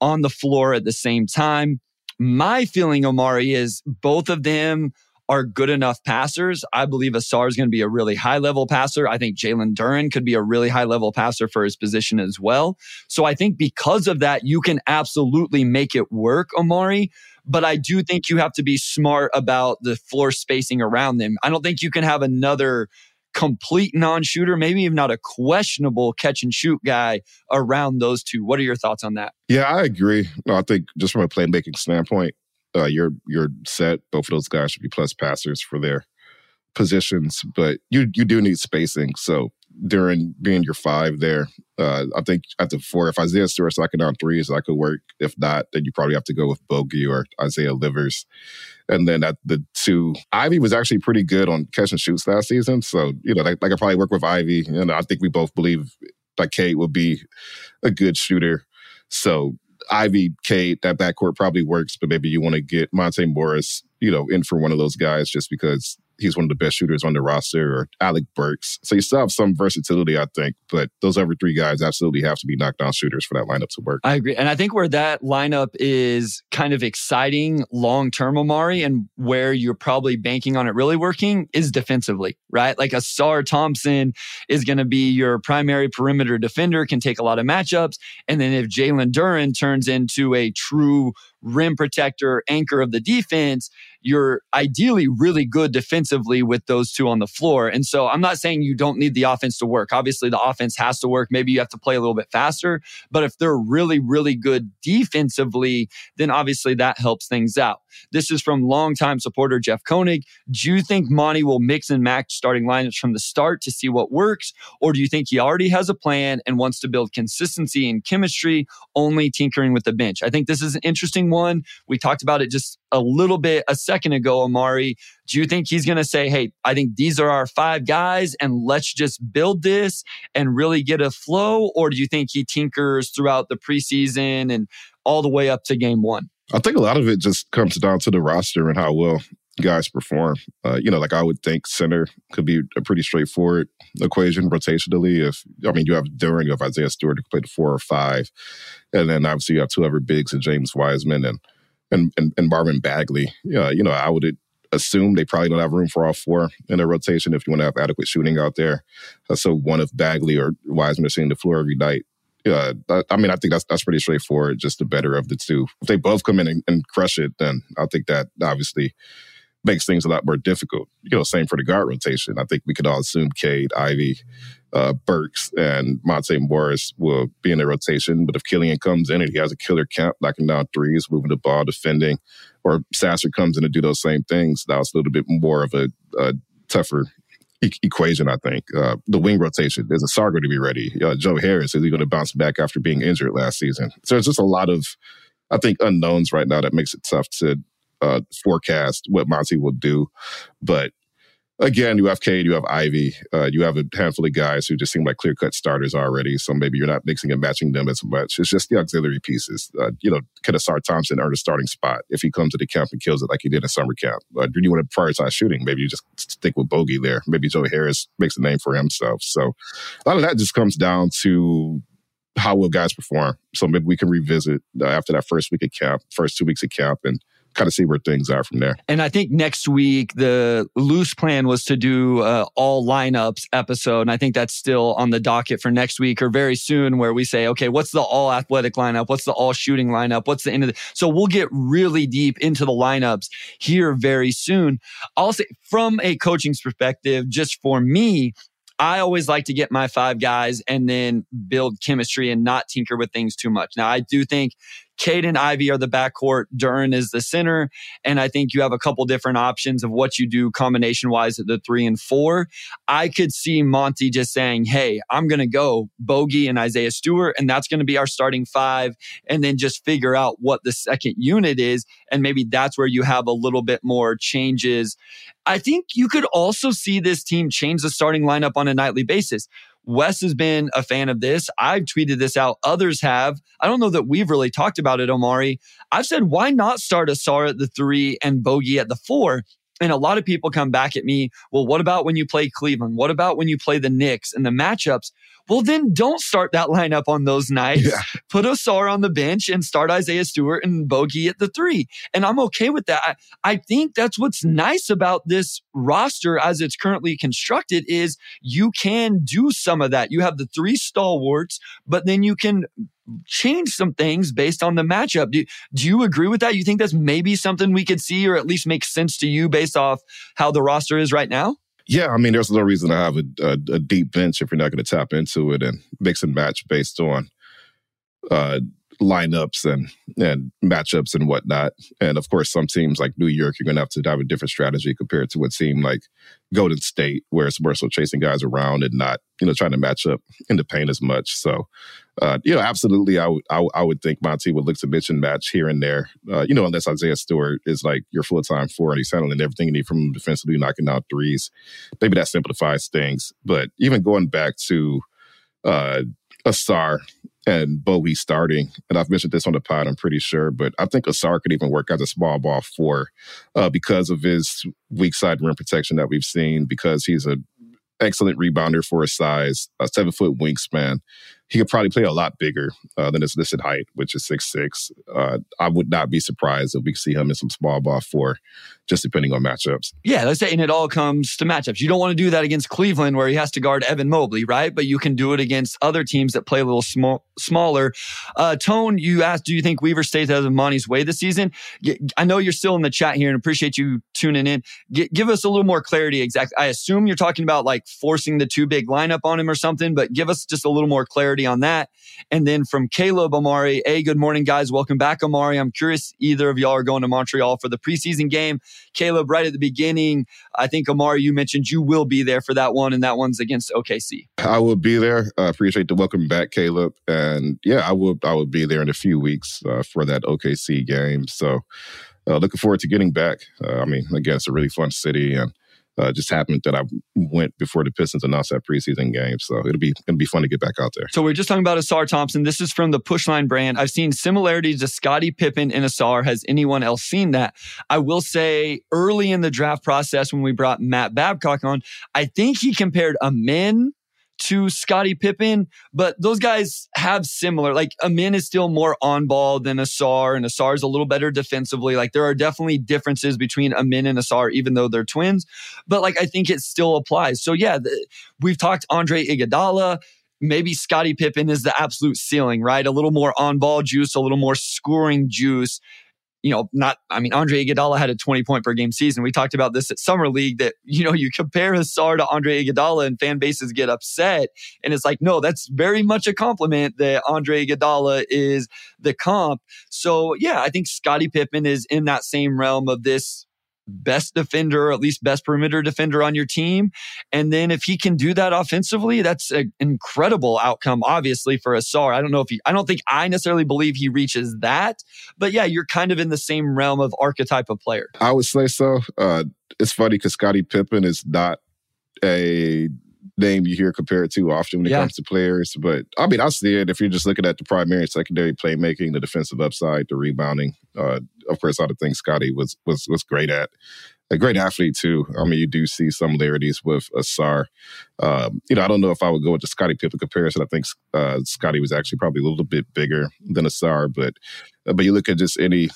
on the floor at the same time. My feeling, Omari, is both of them are good enough passers. I believe Ausar is going to be a really high level passer. I think Jalen Duren could be a really high level passer for his position as well. So I think because of that, you can absolutely make it work, Omari. But I do think you have to be smart about the floor spacing around them. I don't think you can have another complete non shooter, maybe even not a questionable catch and shoot guy around those two. What are your thoughts on that? Yeah, I agree. No, I think just from a playmaking standpoint, uh, you're you're set. Both of those guys should be plus passers for their positions, but you you do need spacing. So Duren being your five there, uh, I think at the four, if Isaiah Stewart's knocking down threes, that could work. If not, then you probably have to go with Bogey or Isaiah Livers. And then at the two, Ivy was actually pretty good on catch and shoots last season. So, you know, like, I could probably work with Ivy. And I think we both believe that Cade will be a good shooter. So Ivy, Cade, that backcourt probably works, but maybe you want to get Monte Morris, you know, in for one of those guys just because he's one of the best shooters on the roster, or Alec Burks. So you still have some versatility, I think, but those other three guys absolutely have to be knockdown shooters for that lineup to work. I agree. And I think where that lineup is kind of exciting long term, Omari, and where you're probably banking on it really working is defensively, right? Like Ausar Thompson is going to be your primary perimeter defender, can take a lot of matchups. And then if Jalen Duren turns into a true rim protector, anchor of the defense, you're ideally really good defensively with those two on the floor. And so I'm not saying you don't need the offense to work. Obviously, the offense has to work. Maybe you have to play a little bit faster. But if they're really, really good defensively, then obviously that helps things out. This is from longtime supporter Jeff Koenig. Do you think Monty will mix and match starting lineups from the start to see what works? Or do you think he already has a plan and wants to build consistency and chemistry, only tinkering with the bench? I think this is an interesting one. We talked about it just a little bit a second ago, Omari. Do you think he's going to say, hey, I think these are our five guys and let's just build this and really get a flow? Or do you think he tinkers throughout the preseason and all the way up to game one? I think a lot of it just comes down to the roster and how well guys perform. Uh, you know, like I would think center could be a pretty straightforward equation rotationally. If I mean, you have you have Isaiah Stewart who can play four or five, and then obviously you have two other bigs and James Wiseman and and and, and Marvin Bagley. Yeah, you know, I would assume they probably don't have room for all four in a rotation if you want to have adequate shooting out there. Uh, so one of Bagley or Wiseman are seeing the floor every night yeah, I mean, I think that's that's pretty straightforward. Just the better of the two. If they both come in and, and, crush it, then I think that obviously makes things a lot more difficult. You know, same for the guard rotation. I think we could all assume Cade, Ivy, uh, Burks, and Monte Morris will be in the rotation. But if Killian comes in and he has a killer camp, knocking down threes, moving the ball, defending, or Sasser comes in to do those same things, that was a little bit more of a, a tougher e- equation, I think. Uh, the wing rotation, there's a Sargo to be ready. Uh, Joe Harris, is he going to bounce back after being injured last season? So it's just a lot of, I think, unknowns right now that makes it tough to uh, forecast what Monty will do. But again, you have Cade, you have Ivy, uh, you have a handful of guys who just seem like clear cut starters already. So maybe you're not mixing and matching them as much. It's just the auxiliary pieces. Uh, you know, could Ausar Thompson earn a starting spot if he comes to the camp and kills it like he did in summer camp? Uh, do you want to prioritize shooting? Maybe you just stick with Bogey there. Maybe Joe Harris makes a name for himself. So a lot of that just comes down to how will guys perform. So maybe we can revisit uh, after that first week of camp, first two weeks of camp, and kind of see where things are from there. And I think next week the loose plan was to do uh, all lineups episode, and I think that's still on the docket for next week or very soon, where we say, okay, what's the all athletic lineup? What's the all shooting lineup? What's the end of the? So we'll get really deep into the lineups here very soon. I'll say from a coaching's perspective, just for me, I always like to get my five guys and then build chemistry and not tinker with things too much. Now, I do think Cade and Ivy are the backcourt. Duren is the center. And I think you have a couple different options of what you do combination wise at the three and four. I could see Monty just saying, Hey, I'm going to go Bogey and Isaiah Stewart, and that's going to be our starting five. And then just figure out what the second unit is. And maybe that's where you have a little bit more changes. I think you could also see this team change the starting lineup on a nightly basis. Wes has been a fan of this. I've tweeted this out. Others have. I don't know that we've really talked about it, Omari. I've said, why not start Ausar at the three and Bogey at the four? And a lot of people come back at me, well, what about when you play Cleveland? What about when you play the Knicks and the matchups? Well, then don't start that lineup on those nights. Yeah. Put Ausar on the bench and start Isaiah Stewart and Bogey at the three. And I'm okay with that. I, I think that's what's nice about this roster as it's currently constructed is you can do some of that. You have the three stalwarts, but then you can change some things based on the matchup. Do, do you agree with that? You think that's maybe something we could see or at least make sense to you based off how the roster is right now? Yeah, I mean, there's no reason to have a, a, a deep bench if you're not going to tap into it and mix and match based on uh, lineups and and matchups and whatnot. And of course, some teams like New York, you're going to have to have a different strategy compared to what seemed like Golden State, where it's more so chasing guys around and not you know trying to match up in the paint as much. So, uh, you know, absolutely, I would I, I, would think Monty would look to mix and match here and there. Uh, you know, unless Isaiah Stewart is like your full time four and he's handling everything you need from defensively, knocking out threes. Maybe that simplifies things. But even going back to uh, Ausar and Bogey starting, and I've mentioned this on the pod, I'm pretty sure, but I think Ausar could even work as a small ball four uh, because of his weak side rim protection that we've seen, because he's an excellent rebounder for his size, a seven foot wingspan he could probably play a lot bigger uh, than his listed height, which is six six. Uh, I would not be surprised if we see him in some small ball four, just depending on matchups. Yeah, let's say, and it all comes to matchups. You don't want to do that against Cleveland where he has to guard Evan Mobley, right? But you can do it against other teams that play a little small, smaller. Uh, Tone, you asked, do you think Weaver stays out of Monty's way this season? I know you're still in the chat here and appreciate you tuning in. give us a little more clarity. Exactly. I assume you're talking about like forcing the two big lineup on him or something, but give us just a little more clarity clarity on that. And then from Caleb Omari, hey, good morning, guys. Welcome back, Omari. I'm curious either of y'all are going to Montreal for the preseason game. Caleb, right at the beginning, I think Omari, you mentioned you will be there for that one, and that one's against OKC. I will be there. I appreciate the welcome back, Caleb. And yeah, I will. I will be there in a few weeks uh, for that OKC game. So. Uh, looking forward to getting back. Uh, I mean, again, it's a really fun city, and uh, just happened that I went before the Pistons announced that preseason game. So it'll be it'll be fun to get back out there. So we're just talking about Ausar Thompson. This is from the Pushline brand. I've seen similarities to Scottie Pippen and Ausar. Has anyone else seen that? I will say early in the draft process when we brought Matt Babcock on, I think he compared Amen to Scottie Pippen, but those guys have similar. Like Amen is still more on ball than Ausar, and Ausar is a little better defensively. Like there are definitely differences between Amen and Ausar, even though they're twins. But like I think it still applies. So yeah, the, we've talked Andre Iguodala. Maybe Scottie Pippen is the absolute ceiling, right? A little more on ball juice, a little more scoring juice you know, not, I mean, Andre Iguodala had a 20 point per game season. We talked about this at Summer League that, you know, you compare Ausar to Andre Iguodala and fan bases get upset. And it's like, no, that's very much a compliment that Andre Iguodala is the comp. So, yeah, I think Scottie Pippen is in that same realm of this best defender, or at least best perimeter defender on your team. And then if he can do that offensively, that's an incredible outcome, obviously, for Ausar. I don't know if he, I don't think I necessarily believe he reaches that, but yeah, you're kind of in the same realm of archetype of player. I would say so. Uh, it's funny because Scottie Pippen is not a name you hear compared to often when it yeah. comes to players. But I mean, I see it if you're just looking at the primary and secondary playmaking, the defensive upside, the rebounding. Uh, of course, all the things Scottie was was was great at. A great athlete too. I mean, you do see similarities with Ausar. Um, you know, I don't know if I would go with the Scottie Pippen comparison. I think uh, Scottie was actually probably a little bit bigger than Ausar, but uh, but you look at just any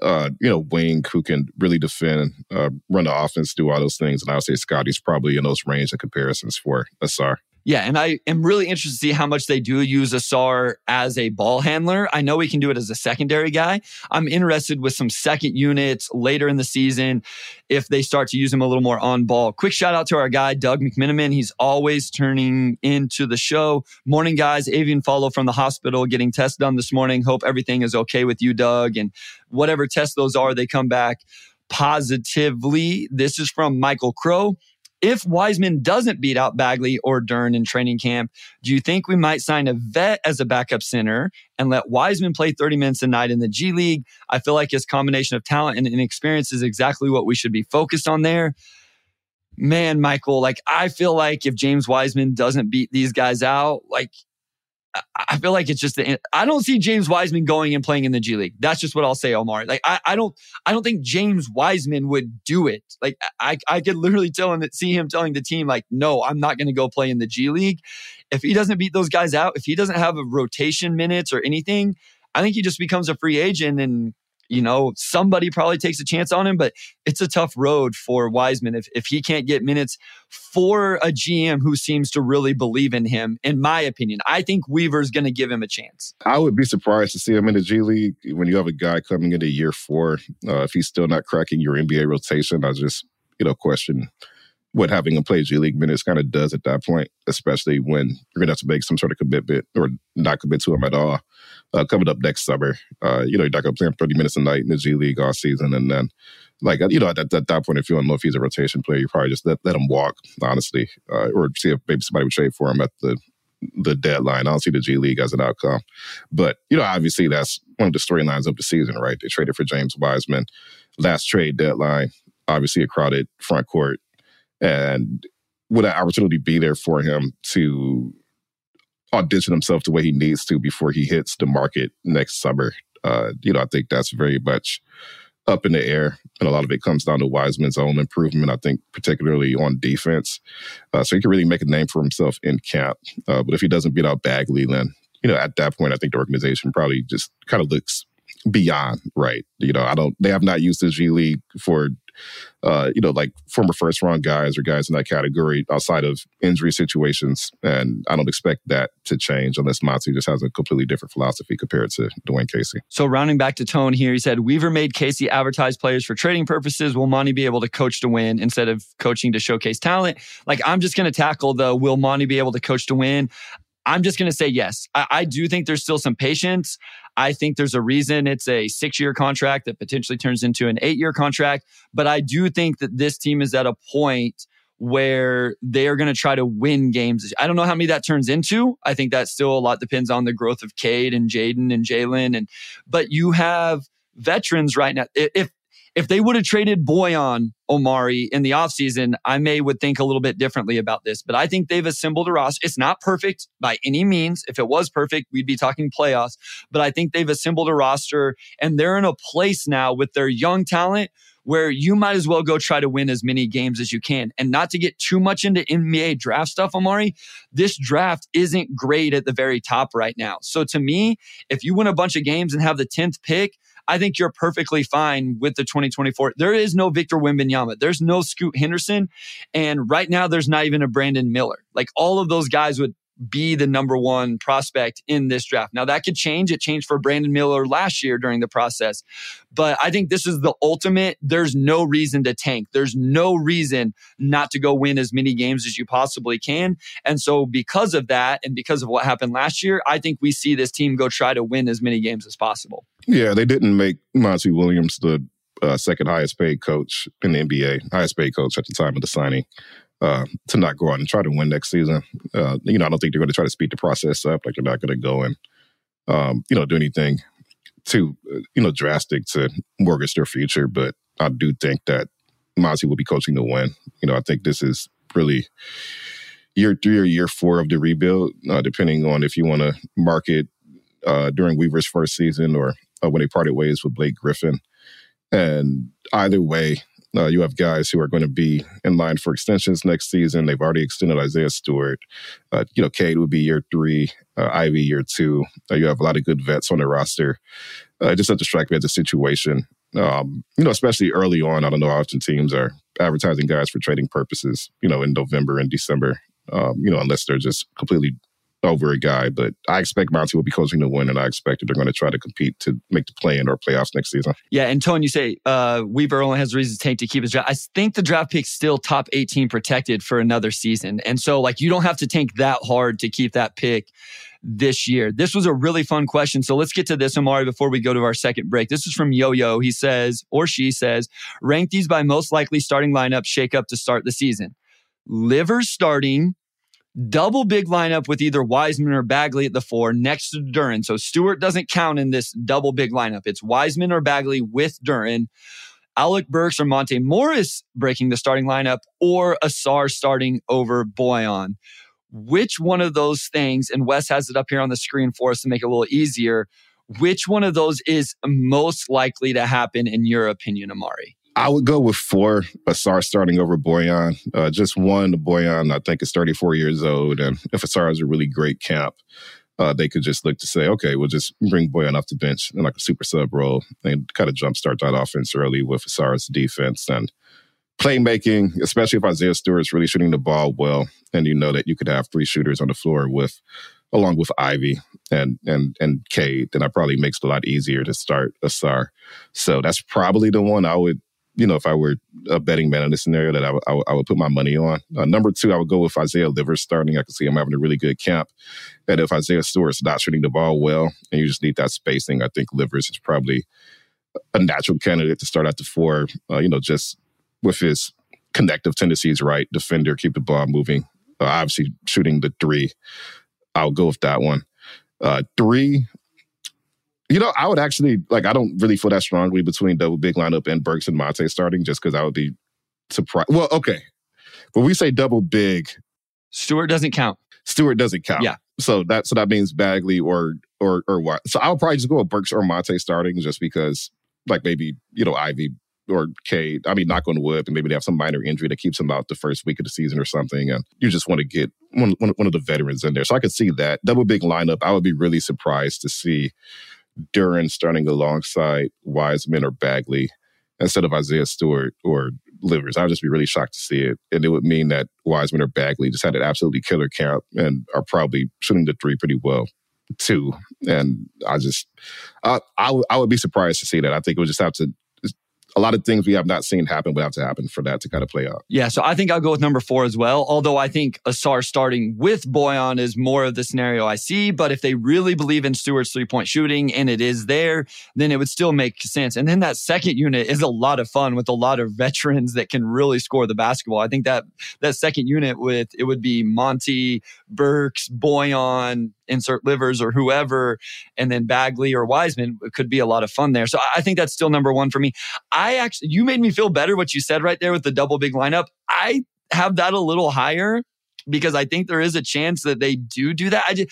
uh, you know, wing who can really defend, uh, run the offense, do all those things. And I would say Scottie's probably in those range of comparisons for Ausar. Yeah, and I am really interested to see how much they do use Ausar as a ball handler. I know he can do it as a secondary guy. I'm interested with some second units later in the season if they start to use him a little more on ball. Quick shout out to our guy, Doug McMiniman. He's always turning into the show. Morning, guys. Avian follow from the hospital getting tests done this morning. Hope everything is okay with you, Doug. And whatever tests those are, they come back positively. This is from Michael Crow. If Wiseman doesn't beat out Bagley or Duren in training camp, do you think we might sign a vet as a backup center and let Wiseman play 30 minutes a night in the G League? I feel like his combination of talent and inexperience is exactly what we should be focused on there. Man, Michael, like I feel like if James Wiseman doesn't beat these guys out, like I feel like it's just the, I don't see James Wiseman going and playing in the G League. That's just what I'll say, Omar. Like I, I don't I don't think James Wiseman would do it. Like I I could literally tell him that see him telling the team like, no, I'm not going to go play in the G League. If he doesn't beat those guys out, if he doesn't have a rotation minutes or anything, I think he just becomes a free agent and you know, somebody probably takes a chance on him, but it's a tough road for Wiseman if, if he can't get minutes for a GM who seems to really believe in him, in my opinion. I think Weaver's going to give him a chance. I would be surprised to see him in the G League when you have a guy coming into year four. Uh, if he's still not cracking your NBA rotation, I just, you know, question what having him play G League minutes kind of does at that point, especially when you're going to have to make some sort of commitment or not commit to him at all. Uh, coming up next summer, uh, you know, you're not going to play him 30 minutes a night in the G League all season. And then, like, you know, at, at that point, if you don't know if he's a rotation player, you probably just let, let him walk, honestly, uh, or see if maybe somebody would trade for him at the the deadline. I don't see the G League as an outcome. But, you know, obviously that's one of the storylines of the season, right? They traded for James Wiseman. Last trade deadline, obviously a crowded front court and would an opportunity be there for him to audition himself the way he needs to before he hits the market next summer? Uh, you know, I think that's very much up in the air, and a lot of it comes down to Wiseman's own improvement. I think, particularly on defense, uh, so he can really make a name for himself in camp. Uh, but if he doesn't beat out Bagley, then you know, at that point, I think the organization probably just kind of looks beyond right. You know, I don't. They have not used the G League for uh, you know, like former first round guys or guys in that category outside of injury situations. And I don't expect that to change unless Monty just has a completely different philosophy compared to Dwayne Casey. So rounding back to Tone here, he said Weaver made Casey advertise players for trading purposes. Will Monty be able to coach to win instead of coaching to showcase talent? Like I'm just going to tackle the will Monty be able to coach to win? I'm just going to say yes. I, I, do think there's still some patience. I think there's a reason it's a six year contract that potentially turns into an eight year contract. But I do think that this team is at a point where they are going to try to win games. I don't know how many that turns into. I think that still a lot depends on the growth of Cade and Jaden and Jalen. And but you have veterans right now. If if they would have traded Bojan Omari in the offseason, I may would think a little bit differently about this. But I think they've assembled a roster. It's not perfect by any means. If it was perfect, we'd be talking playoffs. But I think they've assembled a roster and they're in a place now with their young talent where you might as well go try to win as many games as you can. And not to get too much into NBA draft stuff, Omari, this draft isn't great at the very top right now. So to me, if you win a bunch of games and have the 10th pick, I think you're perfectly fine with the 2024. There is no Victor Wembanyama. There's no Scoot Henderson. And right now, there's not even a Brandon Miller. Like all of those guys would be the number one prospect in this draft. Now that could change. It changed for Brandon Miller last year during the process. But I think this is the ultimate. There's no reason to tank. There's no reason not to go win as many games as you possibly can. And so because of that and because of what happened last year, I think we see this team go try to win as many games as possible. Yeah, they didn't make Monty Williams the uh, second highest paid coach in the NBA, highest paid coach at the time of the signing uh, to not go out and try to win next season. Uh, you know, I don't think they're going to try to speed the process up. Like they're not going to go and, um, you know, do anything too, uh, you know, drastic to mortgage their future. But I do think that Monty will be coaching to win. You know, I think this is really year three or year four of the rebuild, uh, depending on if you want to market uh, during Weaver's first season or uh, when they parted ways with Blake Griffin. And either way, uh, you have guys who are going to be in line for extensions next season. They've already extended Isaiah Stewart. Uh, you know, Cade would be year three, uh, Ivey year two. Uh, you have a lot of good vets on the roster. Uh, it just doesn't strike me as a situation. Um, you know, especially early on, I don't know how often teams are advertising guys for trading purposes, you know, in November and December, um, you know, unless they're just completely over a guy, but I expect Monty will be coaching to win, and I expect that they're going to try to compete to make the play in or playoffs next season. Yeah, and Tony, you say uh, Weaver only has reasons to take to keep his draft. I think the draft pick's still top 18 protected for another season, and so like you don't have to tank that hard to keep that pick this year. This was a really fun question. So let's get to this, Omari, before we go to our second break. This is from Yo Yo. He says, or she says, rank these by most likely starting lineup shake up to start the season. Livers starting, double big lineup with either Wiseman or Bagley at the four next to Duren. So Stewart doesn't count in this double big lineup. It's Wiseman or Bagley with Duren. Alec Burks or Monte Morris breaking the starting lineup, or Ausar starting over Bojan. which one of those things, and Wes has it up here on the screen for us to make it a little easier, which one of those is most likely to happen in your opinion, Omari? I would go with four. Ausar starting over Bojan. Uh, just one, Bojan, I think, is 34 years old. And if Ausar is a really great camp, uh, they could just look to say, okay, we'll just bring Bojan off the bench in like a super sub role and kind of jumpstart that offense early with Ausar's defense and playmaking, especially if Isaiah Stewart's really shooting the ball well. And you know that you could have three shooters on the floor with along with Ivey and and and Cade, then that probably makes it a lot easier to start Ausar. So that's probably the one I would you know, if I were a betting man in this scenario, that I, w- I, w- I would put my money on. Uh, number two, I would go with Isaiah Livers starting. I can see him having a really good camp. And if Isaiah Stewart's not shooting the ball well, and you just need that spacing, I think Livers is probably a natural candidate to start at the four. Uh, you know, just with his connective tendencies, right? Defender, keep the ball moving. Uh, obviously, shooting the three. I'll go with that one. Uh, three, you know, I would actually like. I don't really feel that strongly between double big lineup and Burks and Monte starting, just because I would be surprised. Well, okay, when we say double big, Stewart doesn't count. Stewart doesn't count. Yeah. So that so that means Bagley or or or what? So I would probably just go with Burks or Monte starting, just because like maybe you know Ivey or Cade. I mean, knock on wood, and maybe they have some minor injury that keeps them out the first week of the season or something, and you just want to get one, one, one of the veterans in there. So I could see that double big lineup. I would be really surprised to see Duren starting alongside Wiseman or Bagley instead of Isaiah Stewart or Livers. I'd just be really shocked to see it. And it would mean that Wiseman or Bagley just had an absolutely killer camp and are probably shooting the three pretty well too. And I just, I, I, w- I would be surprised to see that. I think it would just have to a lot of things we have not seen happen would have to happen for that to kind of play out. Yeah, so I think I'll go with number four as well. Although I think Ausar starting with Bojan is more of the scenario I see. But if they really believe in Stewart's three point shooting and it is there, then it would still make sense. And then that second unit is a lot of fun with a lot of veterans that can really score the basketball. I think that that second unit with it would be Monte, Burks, Bojan, insert livers or whoever, and then Bagley or Wiseman could be a lot of fun there. So I think that's still number one for me. I actually, you made me feel better what you said right there with the double big lineup. I have that a little higher because I think there is a chance that they do do that. I just,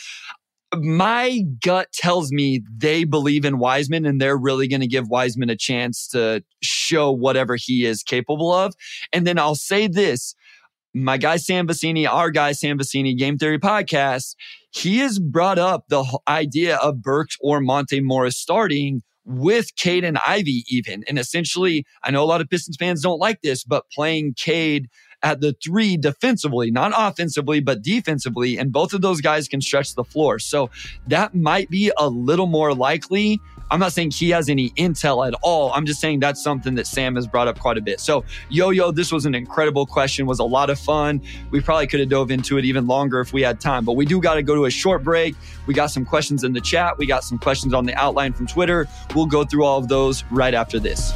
my gut tells me they believe in Wiseman and they're really going to give Wiseman a chance to show whatever he is capable of. And then I'll say this my guy Sam Vecenie, our guy Sam Vecenie, Game Theory Podcast, he has brought up the idea of Burks or Monte Morris starting with Cade and Ivey, even. And essentially, I know a lot of Pistons fans don't like this, but playing Cade at the three defensively, not offensively, but defensively. And both of those guys can stretch the floor. So that might be a little more likely. I'm not saying he has any intel at all. I'm just saying that's something that Sam has brought up quite a bit. So, yo, yo, this was an incredible question, was a lot of fun. We probably could have dove into it even longer if we had time, but we do got to go to a short break. We got some questions in the chat. We got some questions on the outline from Twitter. We'll go through all of those right after this.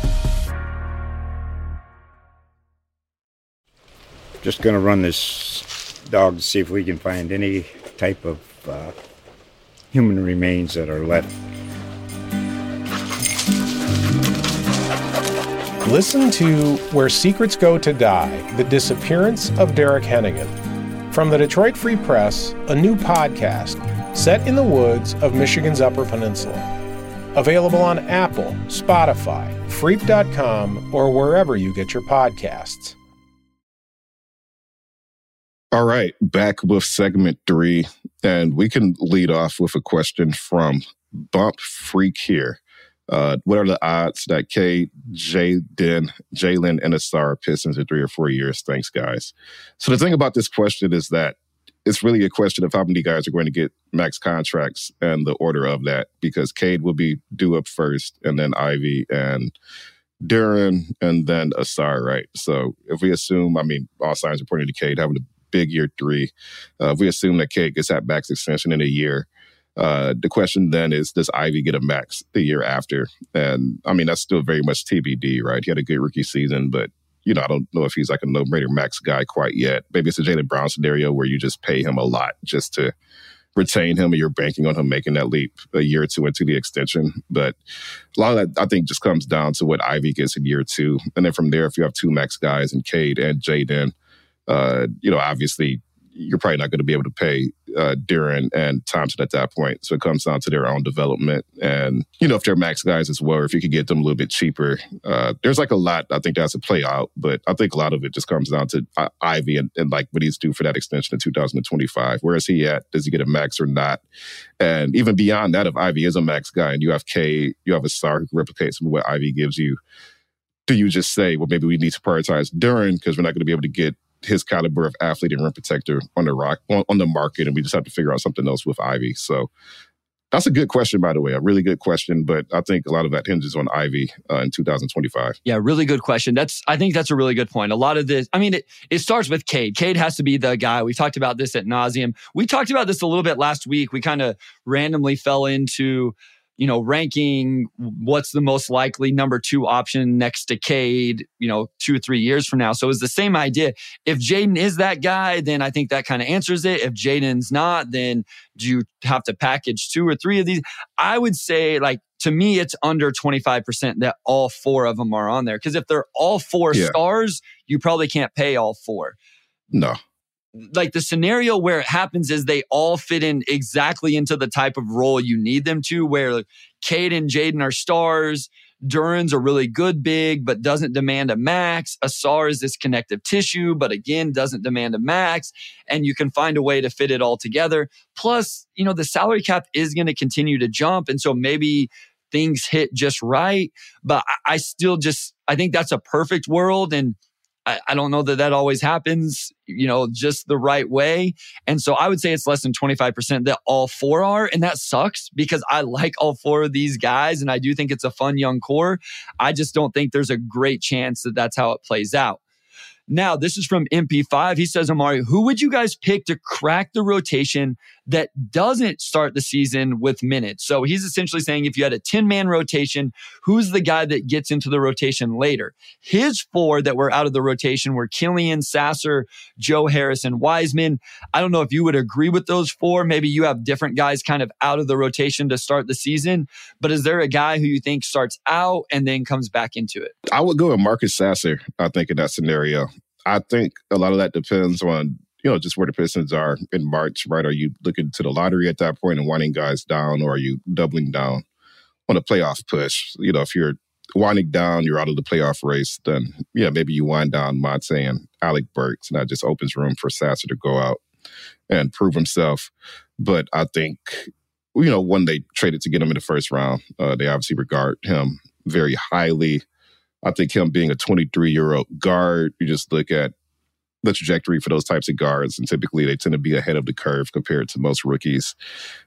Just going to run this dog to see if we can find any type of uh, human remains that are left. Listen to Where Secrets Go to Die The Disappearance of Derek Hennigan. From the Detroit Free Press, a new podcast set in the woods of Michigan's Upper Peninsula. Available on Apple, Spotify, Freep.com, or wherever you get your podcasts. All right, back with segment three. And we can lead off with a question from Bump Freak here. Uh, what are the odds that Cade, Jaden, Jalen, and Ausar Pistons in three or four years? Thanks, guys. So the thing about this question is that it's really a question of how many guys are going to get max contracts and the order of that, because Cade will be due up first, and then Ivey and Duren, and then Ausar, right? So if we assume, I mean, all signs are pointing to Cade having a big year three. Uh, if we assume that Cade gets that max extension in a year, uh, the question then is, does Ivey get a max the year after? And I mean, that's still very much TBD, right? He had a good rookie season, but you know, I don't know if he's like a no-brainer max guy quite yet. Maybe it's a Jaylen Brown scenario where you just pay him a lot just to retain him and you're banking on him making that leap a year or two into the extension. But a lot of that, I think, just comes down to what Ivey gets in year two. And then from there, if you have two max guys and Cade and Jaden, uh, you know, obviously you're probably not going to be able to pay uh, Duren and Thompson at that point. So it comes down to their own development. And, you know, if they're max guys as well, if you could get them a little bit cheaper, uh, there's like a lot I think that's a play out. But I think a lot of it just comes down to uh, Ivey and, and like what he's due for that extension in 2025. Where is he at? Does he get a max or not? And even beyond that, if Ivey is a max guy and you have Cade, you have a star who replicates some of what Ivey gives you, do you just say, well, maybe we need to prioritize Duren because we're not going to be able to get his caliber of athlete and rim protector on the rock on, on, the market, and we just have to figure out something else with Ivey. So that's a good question, by the way, a really good question. But I think a lot of that hinges on Ivy uh, in 2025. Yeah, really good question. That's I think that's a really good point. A lot of this, I mean, it, it starts with Cade. Cade has to be the guy. We talked about this at nauseum. We talked about this a little bit last week. We kind of randomly fell into you know, ranking what's the most likely number two option next to Cade, you know, two or three years from now. So it's the same idea. If Jaden is that guy, then I think that kind of answers it. If Jaden's not, then do you have to package two or three of these? I would say, like, to me, it's under 25% that all four of them are on there. Because if they're all four yeah. stars, you probably can't pay all four. No like the scenario where it happens is they all fit in exactly into the type of role you need them to, where Cade and Jaden are stars. Duren's a really good big, but doesn't demand a max. Ausar is this connective tissue, but again, doesn't demand a max. And you can find a way to fit it all together. Plus, you know, the salary cap is going to continue to jump. And so maybe things hit just right. But I, I still just, I think that's a perfect world. And I, I, don't know that that always happens, you know, just the right way. And so I would say it's less than 25% that all four are. And that sucks because I like all four of these guys and I do think it's a fun young core. I just don't think there's a great chance that that's how it plays out. Now, this is from MP5. He says, Omari, who would you guys pick to crack the rotation that doesn't start the season with minutes? So he's essentially saying if you had a 10 man rotation, who's the guy that gets into the rotation later? His four that were out of the rotation were Killian, Sasser, Joe Harris, and Wiseman. I don't know if you would agree with those four. Maybe you have different guys kind of out of the rotation to start the season. But is there a guy who you think starts out and then comes back into it? I would go with Marcus Sasser, I think, in that scenario. I think a lot of that depends on you know just where the Pistons are in March, right? Are you looking to the lottery at that point and winding guys down, or are you doubling down on a playoff push? You know, if you're winding down, you're out of the playoff race, then yeah, maybe you wind down Monte and Alec Burks, and that just opens room for Sasser to go out and prove himself. But I think you know when they traded to get him in the first round, uh, they obviously regard him very highly. I think him being a 23 year old guard, you just look at the trajectory for those types of guards, and typically they tend to be ahead of the curve compared to most rookies.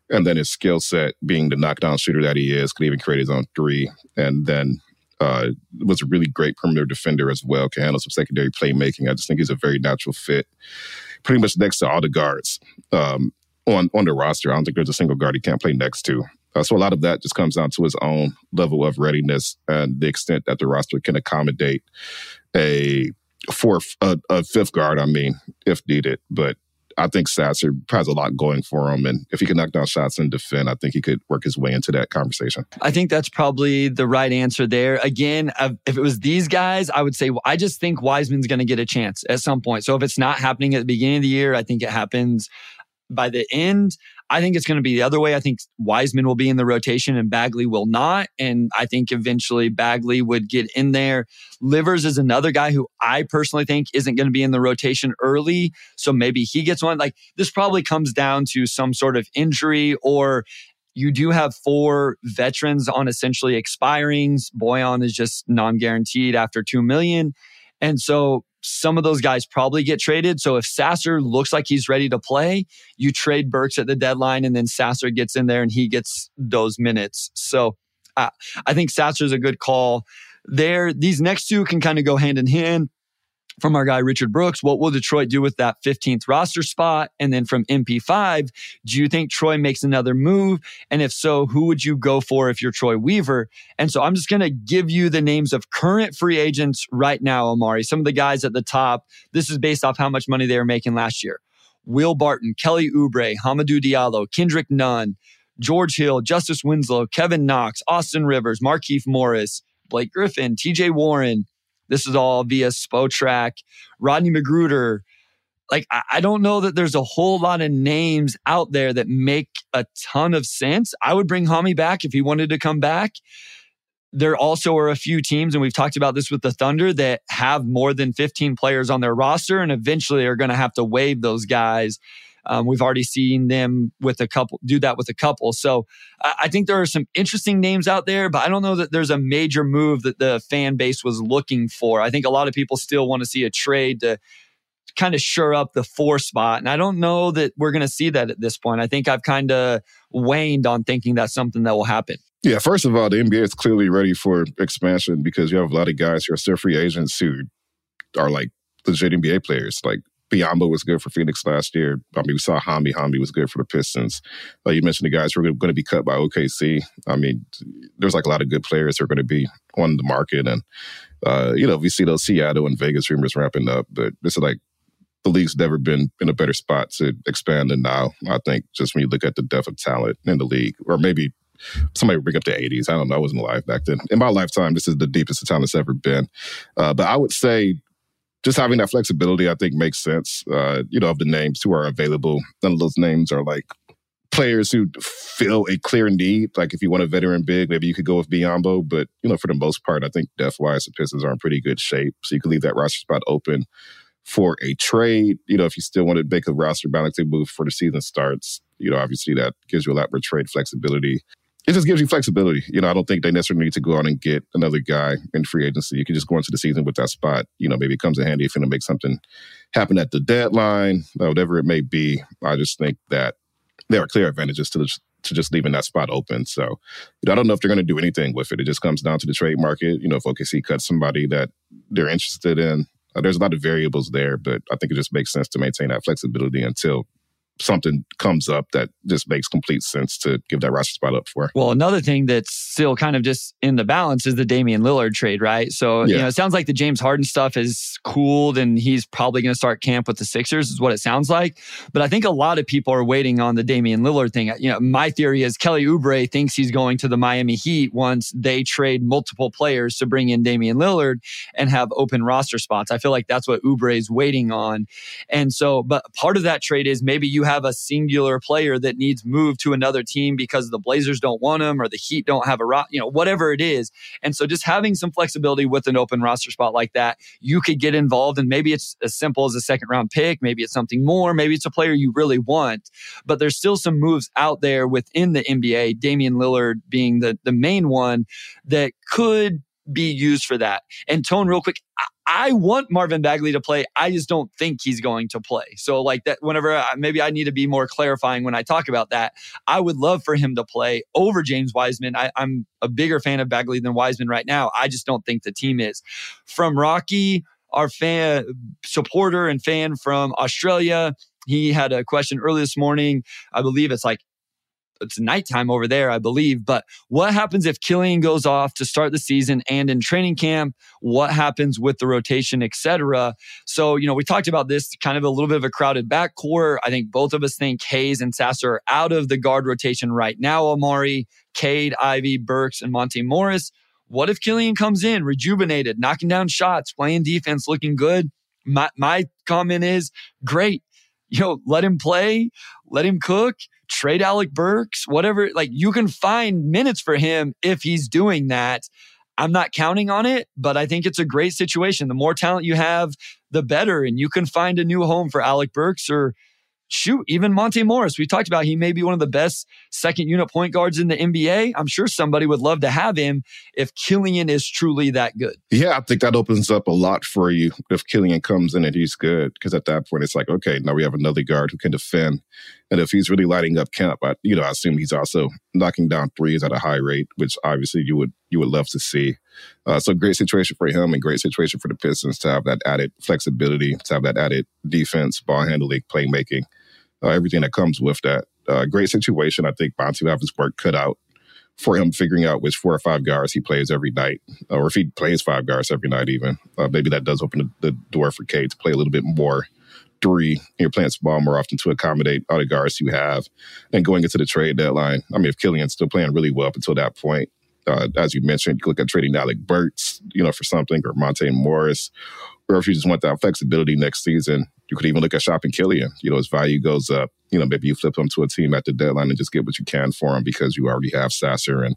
And then his skill set, being the knockdown shooter that he is, could even create his own three. And then uh, was a really great perimeter defender as well, can handle some secondary playmaking. I just think he's a very natural fit, pretty much next to all the guards um, on on the roster. I don't think there's a single guard he can't play next to. Uh, so a lot of that just comes down to his own level of readiness and the extent that the roster can accommodate a fourth, a, a fifth guard. I mean, if needed, but I think Sasser has a lot going for him. And if he can knock down shots and defend, I think he could work his way into that conversation. I think that's probably the right answer there. Again, if it was these guys, I would say, well, I just think Wiseman's going to get a chance at some point. So if it's not happening at the beginning of the year, I think it happens by the end. I think it's going to be the other way. I think Wiseman will be in the rotation and Bagley will not. And I think eventually Bagley would get in there. Livers is another guy who I personally think isn't going to be in the rotation early. So maybe he gets one. Like this probably comes down to some sort of injury or you do have four veterans on essentially expirings. Bojan is just non-guaranteed after two million. And so some of those guys probably get traded. So if Sasser looks like he's ready to play, you trade Burks at the deadline and then Sasser gets in there and he gets those minutes. So uh, I think Sasser is a good call there. These next two can kind of go hand in hand from our guy Richard Brooks, what will Detroit do with that 15th roster spot? And then from MP5, do you think Troy makes another move? And if so, who would you go for if you're Troy Weaver? And so I'm just going to give you the names of current free agents right now, Omari. Some of the guys at the top. This is based off how much money they were making last year. Will Barton, Kelly Oubre, Hamidou Diallo, Kendrick Nunn, George Hill, Justice Winslow, Kevin Knox, Austin Rivers, Markieff Morris, Blake Griffin, TJ Warren, this is all via Spotrac. Rodney McGruder, like I don't know that there's a whole lot of names out there that make a ton of sense. I would bring Hami back if he wanted to come back. There also are a few teams, and we've talked about this with the Thunder, that have more than 15 players on their roster and eventually are going to have to waive those guys. Um, we've already seen them with a couple do that with a couple. So I think there are some interesting names out there, but I don't know that there's a major move that the fan base was looking for. I think a lot of people still want to see a trade to kind of shore up the four spot. And I don't know that we're going to see that at this point. I think I've kind of waned on thinking that's something that will happen. Yeah, first of all, the NBA is clearly ready for expansion because you have a lot of guys who are still free agents who are like legit NBA players. Like Biyombo was good for Phoenix last year. I mean, we saw Hami. Hami was good for the Pistons. You mentioned the guys who are going to be cut by OKC. I mean, there's like a lot of good players who are going to be on the market. And, uh, you know, we see those Seattle and Vegas rumors ramping up, but this is like the league's never been in a better spot to expand than now. I think just when you look at the depth of talent in the league, or maybe somebody bring up the 80s. I don't know. I wasn't alive back then. In my lifetime, this is the deepest the talent's ever been. Uh, but I would say just having that flexibility, I think makes sense. Uh, you know, of the names who are available, none of those names are like players who fill a clear need. Like if you want a veteran big, maybe you could go with Biyombo. But, you know, for the most part, I think depth wise, the Pistons are in pretty good shape. So you could leave that roster spot open for a trade. You know, if you still want to make a roster balancing move for the season starts, you know, obviously that gives you a lot more trade flexibility. It just gives you flexibility. You know, I don't think they necessarily need to go out and get another guy in free agency. You can just go into the season with that spot. You know, maybe it comes in handy if you want to make something happen at the deadline, whatever it may be. I just think that there are clear advantages to the, to just leaving that spot open. So you know, I don't know if they're going to do anything with it. It just comes down to the trade market. You know, if OKC cuts somebody that they're interested in, uh, there's a lot of variables there, but I think it just makes sense to maintain that flexibility until something comes up that just makes complete sense to give that roster spot up for. Well, another thing that's still kind of just in the balance is the Damian Lillard trade, right? So, yeah. you know, it sounds like the James Harden stuff is cooled and he's probably going to start camp with the Sixers, is what it sounds like. But I think a lot of people are waiting on the Damian Lillard thing. You know, my theory is Kelly Oubre thinks he's going to the Miami Heat once they trade multiple players to bring in Damian Lillard and have open roster spots. I feel like that's what Oubre is waiting on. And so, but part of that trade is maybe you have a singular player that needs moved to another team because the Blazers don't want him or the Heat don't have a ro- you know whatever it is. And so just having some flexibility with an open roster spot like that, you could get involved and maybe it's as simple as a second round pick, maybe it's something more, maybe it's a player you really want. But there's still some moves out there within the NBA, Damian Lillard being the the main one that could be used for that. And Tone, real quick, I want Marvin Bagley to play. I just don't think he's going to play. So, like that, whenever I, maybe I need to be more clarifying when I talk about that, I would love for him to play over James Wiseman. I, I'm a bigger fan of Bagley than Wiseman right now. I just don't think the team is. From Rocky, our fan supporter and fan from Australia, he had a question early this morning. I believe it's like it's nighttime over there, I believe. But what happens if Killian goes off to start the season and in training camp? What happens with the rotation, etc.? So, you know, we talked about this kind of a little bit of a crowded backcourt. I think both of us think Hayes and Sasser are out of the guard rotation right now. Omari, Cade, Ivey, Burks, and Monte Morris. What if Killian comes in rejuvenated, knocking down shots, playing defense, looking good? My, my comment is great. You know, let him play, let him cook trade Alec Burks, whatever. Like you can find minutes for him if he's doing that. I'm not counting on it, but I think it's a great situation. The more talent you have, the better. And you can find a new home for Alec Burks or shoot, even Monte Morris. We talked about he may be one of the best second unit point guards in the NBA. I'm sure somebody would love to have him if Killian is truly that good. Yeah, I think that opens up a lot for you if Killian comes in and he's good. Because at that point, it's like, okay, now we have another guard who can defend. And if he's really lighting up camp, I, you know, I assume he's also knocking down threes at a high rate, which obviously you would you would love to see. Uh, so great situation for him and great situation for the Pistons to have that added flexibility, to have that added defense, ball handling, playmaking, uh, everything that comes with that. Uh, great situation. I think Monty will have his work cut out for him figuring out which four or five guards he plays every night, or if he plays five guards every night, even. Uh, maybe that does open the, the door for Cade to play a little bit more three, you're playing small more often to accommodate all the guards you have. And going into the trade deadline, I mean, if Killian's still playing really well up until that point, uh, as you mentioned, you look at trading Alec Burks, you know, for something, or Monte Morris, or if you just want that flexibility next season, you could even look at shopping Killian. You know, his value goes up. You know, maybe you flip him to a team at the deadline and just get what you can for him because you already have Sasser and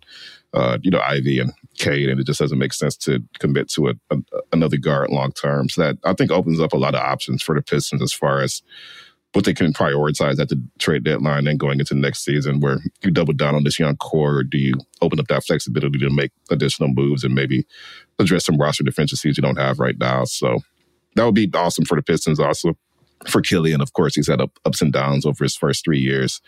uh, you know Ivey and Cade, and it just doesn't make sense to commit to a, a, another guard long term. So that I think opens up a lot of options for the Pistons as far as what they can prioritize at the trade deadline and going into next season where you double down on this young core or do you open up that flexibility to make additional moves and maybe address some roster deficiencies you don't have right now. So that would be awesome for the Pistons also. For Killian, of course, he's had ups and downs over his first three years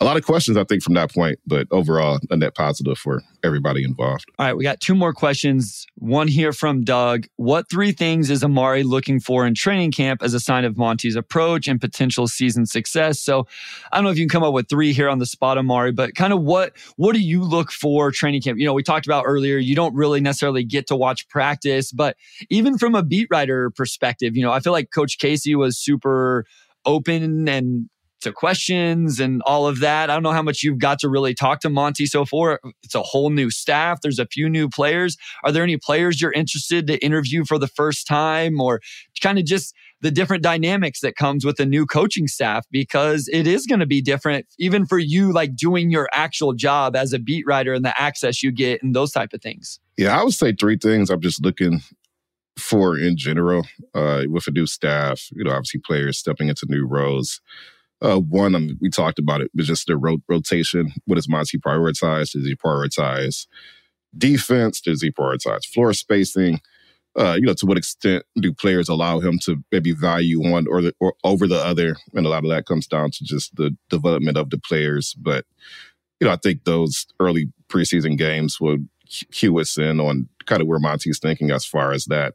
a lot of questions, I think, from that point, but overall, a net positive for everybody involved. All right, we got two more questions. One here from Doug. What three things is Omari looking for in training camp as a sign of Monty's approach and potential season success? So I don't know if you can come up with three here on the spot, Omari, but kind of what what do you look for training camp? You know, we talked about earlier, you don't really necessarily get to watch practice, but even from a beat writer perspective, you know, I feel like Coach Casey was super open and to questions and all of that. I don't know how much you've got to really talk to Monty so far. It's a whole new staff. There's a few new players. Are there any players you're interested to interview for the first time or kind of just the different dynamics that comes with a new coaching staff because it is going to be different even for you like doing your actual job as a beat writer and the access you get and those type of things. Yeah, I would say three things I'm just looking for in general uh, with a new staff, you know, obviously players stepping into new roles. Uh, one, um, we talked about it, but just the ro- rotation. What does Monty prioritize? Does he prioritize defense? Does he prioritize floor spacing? Uh, you know, to what extent do players allow him to maybe value one or, the, or over the other? And a lot of that comes down to just the development of the players. But you know, I think those early preseason games will cue us in on kind of where Monty's thinking as far as that.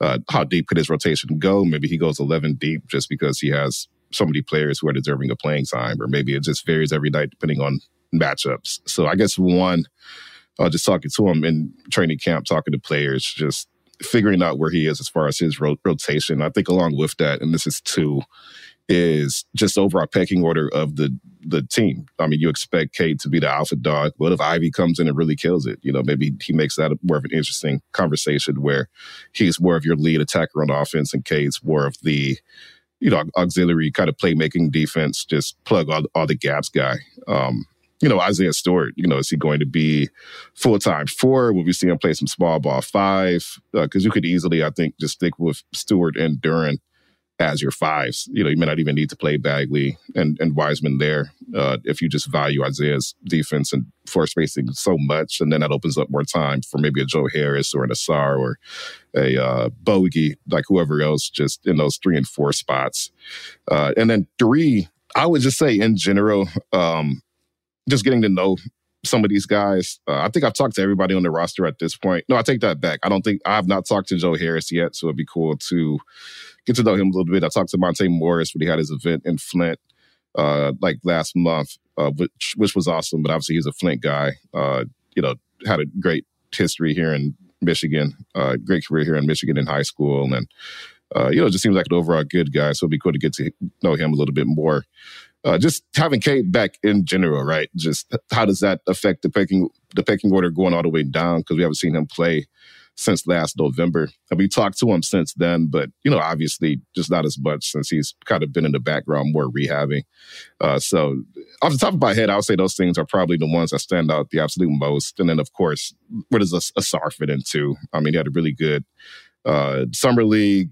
Uh, how deep could his rotation go? Maybe he goes 11 deep just because he has so many players who are deserving of playing time, or maybe it just varies every night depending on matchups. So I guess one, uh, just talking to him in training camp, talking to players, just figuring out where he is as far as his ro- rotation. I think along with that, and this is two, is just overall pecking order of the the team. I mean, you expect Cade to be the alpha dog. What if Ivey comes in and really kills it? You know, maybe he makes that more of an interesting conversation where he's more of your lead attacker on offense and Cade's more of the you know, auxiliary kind of playmaking defense, just plug all, all the gaps guy. Um, you know, Isaiah Stewart, you know, is he going to be full time four? Will we see him play some small ball five? Because uh, you could easily, I think, just stick with Stewart and Duren as your fives. You know, you may not even need to play Bagley and, and Wiseman there uh, if you just value Isaiah's defense and floor spacing so much. And then that opens up more time for maybe a Joe Harris or an Ausar or a uh, Bogey, like whoever else, just in those three and four spots. Uh, and then three, I would just say in general, um, just getting to know some of these guys. Uh, I think I've talked to everybody on the roster at this point. No, I take that back. I don't think I have not talked to Joe Harris yet, so it'd be cool to get to know him a little bit. I talked to Monte Morris when he had his event in Flint, uh, like last month, uh, which which was awesome. But obviously, he's a Flint guy. Uh, you know, had a great history here in Michigan, uh, great career here in Michigan in high school, and uh, you know, just seems like an overall good guy. So it'd be cool to get to know him a little bit more. Uh, just having Cade back in general, right? Just how does that affect the pecking the pecking order going all the way down? Because we haven't seen him play since last November. And we talked to him since then, but you know, obviously just not as much since he's kind of been in the background more rehabbing. Uh, so off the top of my head, I would say those things are probably the ones that stand out the absolute most. And then of course, what does a, fit into? I mean, he had a really good uh, summer league.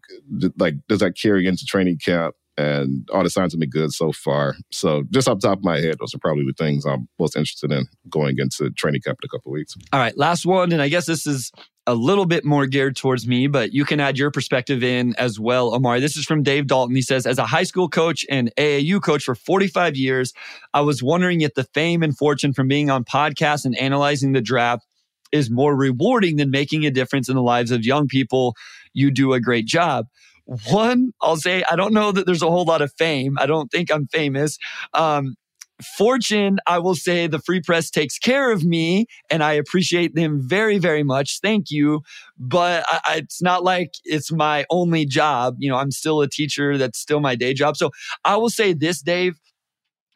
Like, does that carry into training camp? And all the signs have been good so far. So just off the top of my head, those are probably the things I'm most interested in going into training camp in a couple weeks. All right, last one, and I guess this is a little bit more geared towards me, but you can add your perspective in as well, Omari. This is from Dave Dalton. He says, as a high school coach and AAU coach for 45 years, I was wondering if the fame and fortune from being on podcasts and analyzing the draft is more rewarding than making a difference in the lives of young people. You do a great job. One, I'll say I don't know that there's a whole lot of fame. I don't think I'm famous. Um, fortune, I will say the free press takes care of me and I appreciate them very, very much. Thank you. But I, I, it's not like it's my only job. You know, I'm still a teacher. That's still my day job. So I will say this, Dave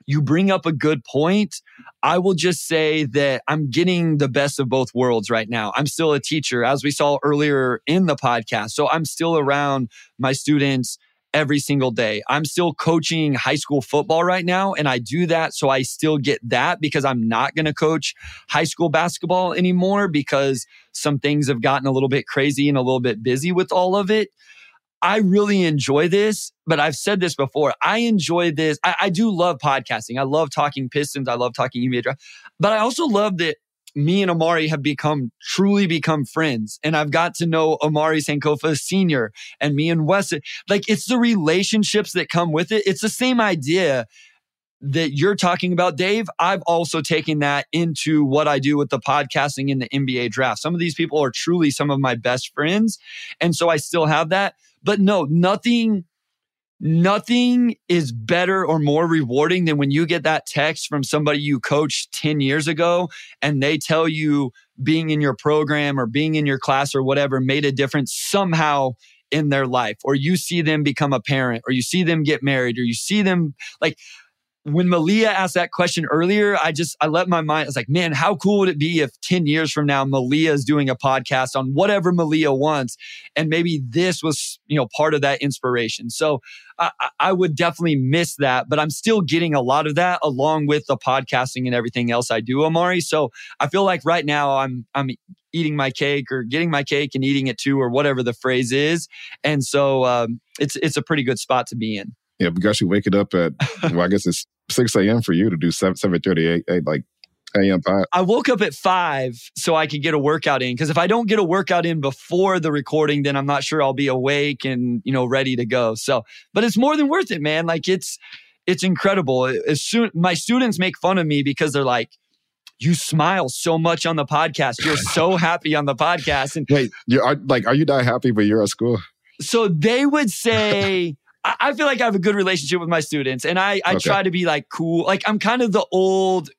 you bring up a good point. I will just say that I'm getting the best of both worlds right now. I'm still a teacher, as we saw earlier in the podcast. So I'm still around my students every single day. I'm still coaching high school football right now, and I do that so I still get that because I'm not going to coach high school basketball anymore because some things have gotten a little bit crazy and a little bit busy with all of it. I really enjoy this, but I've said this before. I enjoy this. I, I do love podcasting. I love talking Pistons. I love talking NBA draft, but I also love that me and Omari have become truly become friends. And I've got to know Omari Sankofa Sr. and me and Wes. Like it's the relationships that come with it. It's the same idea that you're talking about, Dave. I've also taken that into what I do with the podcasting in the NBA draft. Some of these people are truly some of my best friends. And so I still have that. But no, nothing Nothing is better or more rewarding than when you get that text from somebody you coached 10 years ago and they tell you being in your program or being in your class or whatever made a difference somehow in their life, or you see them become a parent, or you see them get married, or you see them like when Malia asked that question earlier, I just I let my mind. I was like, man, how cool would it be if ten years from now Malia is doing a podcast on whatever Malia wants, and maybe this was you know part of that inspiration. So I, I would definitely miss that, but I'm still getting a lot of that along with the podcasting and everything else I do, Omari. So I feel like right now I'm I'm eating my cake or getting my cake and eating it too, or whatever the phrase is, and so um, it's it's a pretty good spot to be in. Yeah, because you wake it up at well, I guess it's six a.m. for you to do seven seven thirty eight eight like a.m. I woke up at five so I could get a workout in because if I don't get a workout in before the recording, then I'm not sure I'll be awake and you know ready to go. So, but it's more than worth it, man. Like it's it's incredible. As soon my students make fun of me because they're like you smile so much on the podcast. You're so happy on the podcast. And wait, you are like, are you not happy when you're at school? So they would say, I feel like I have a good relationship with my students and I, I okay. try to be like cool. Like I'm kind of the old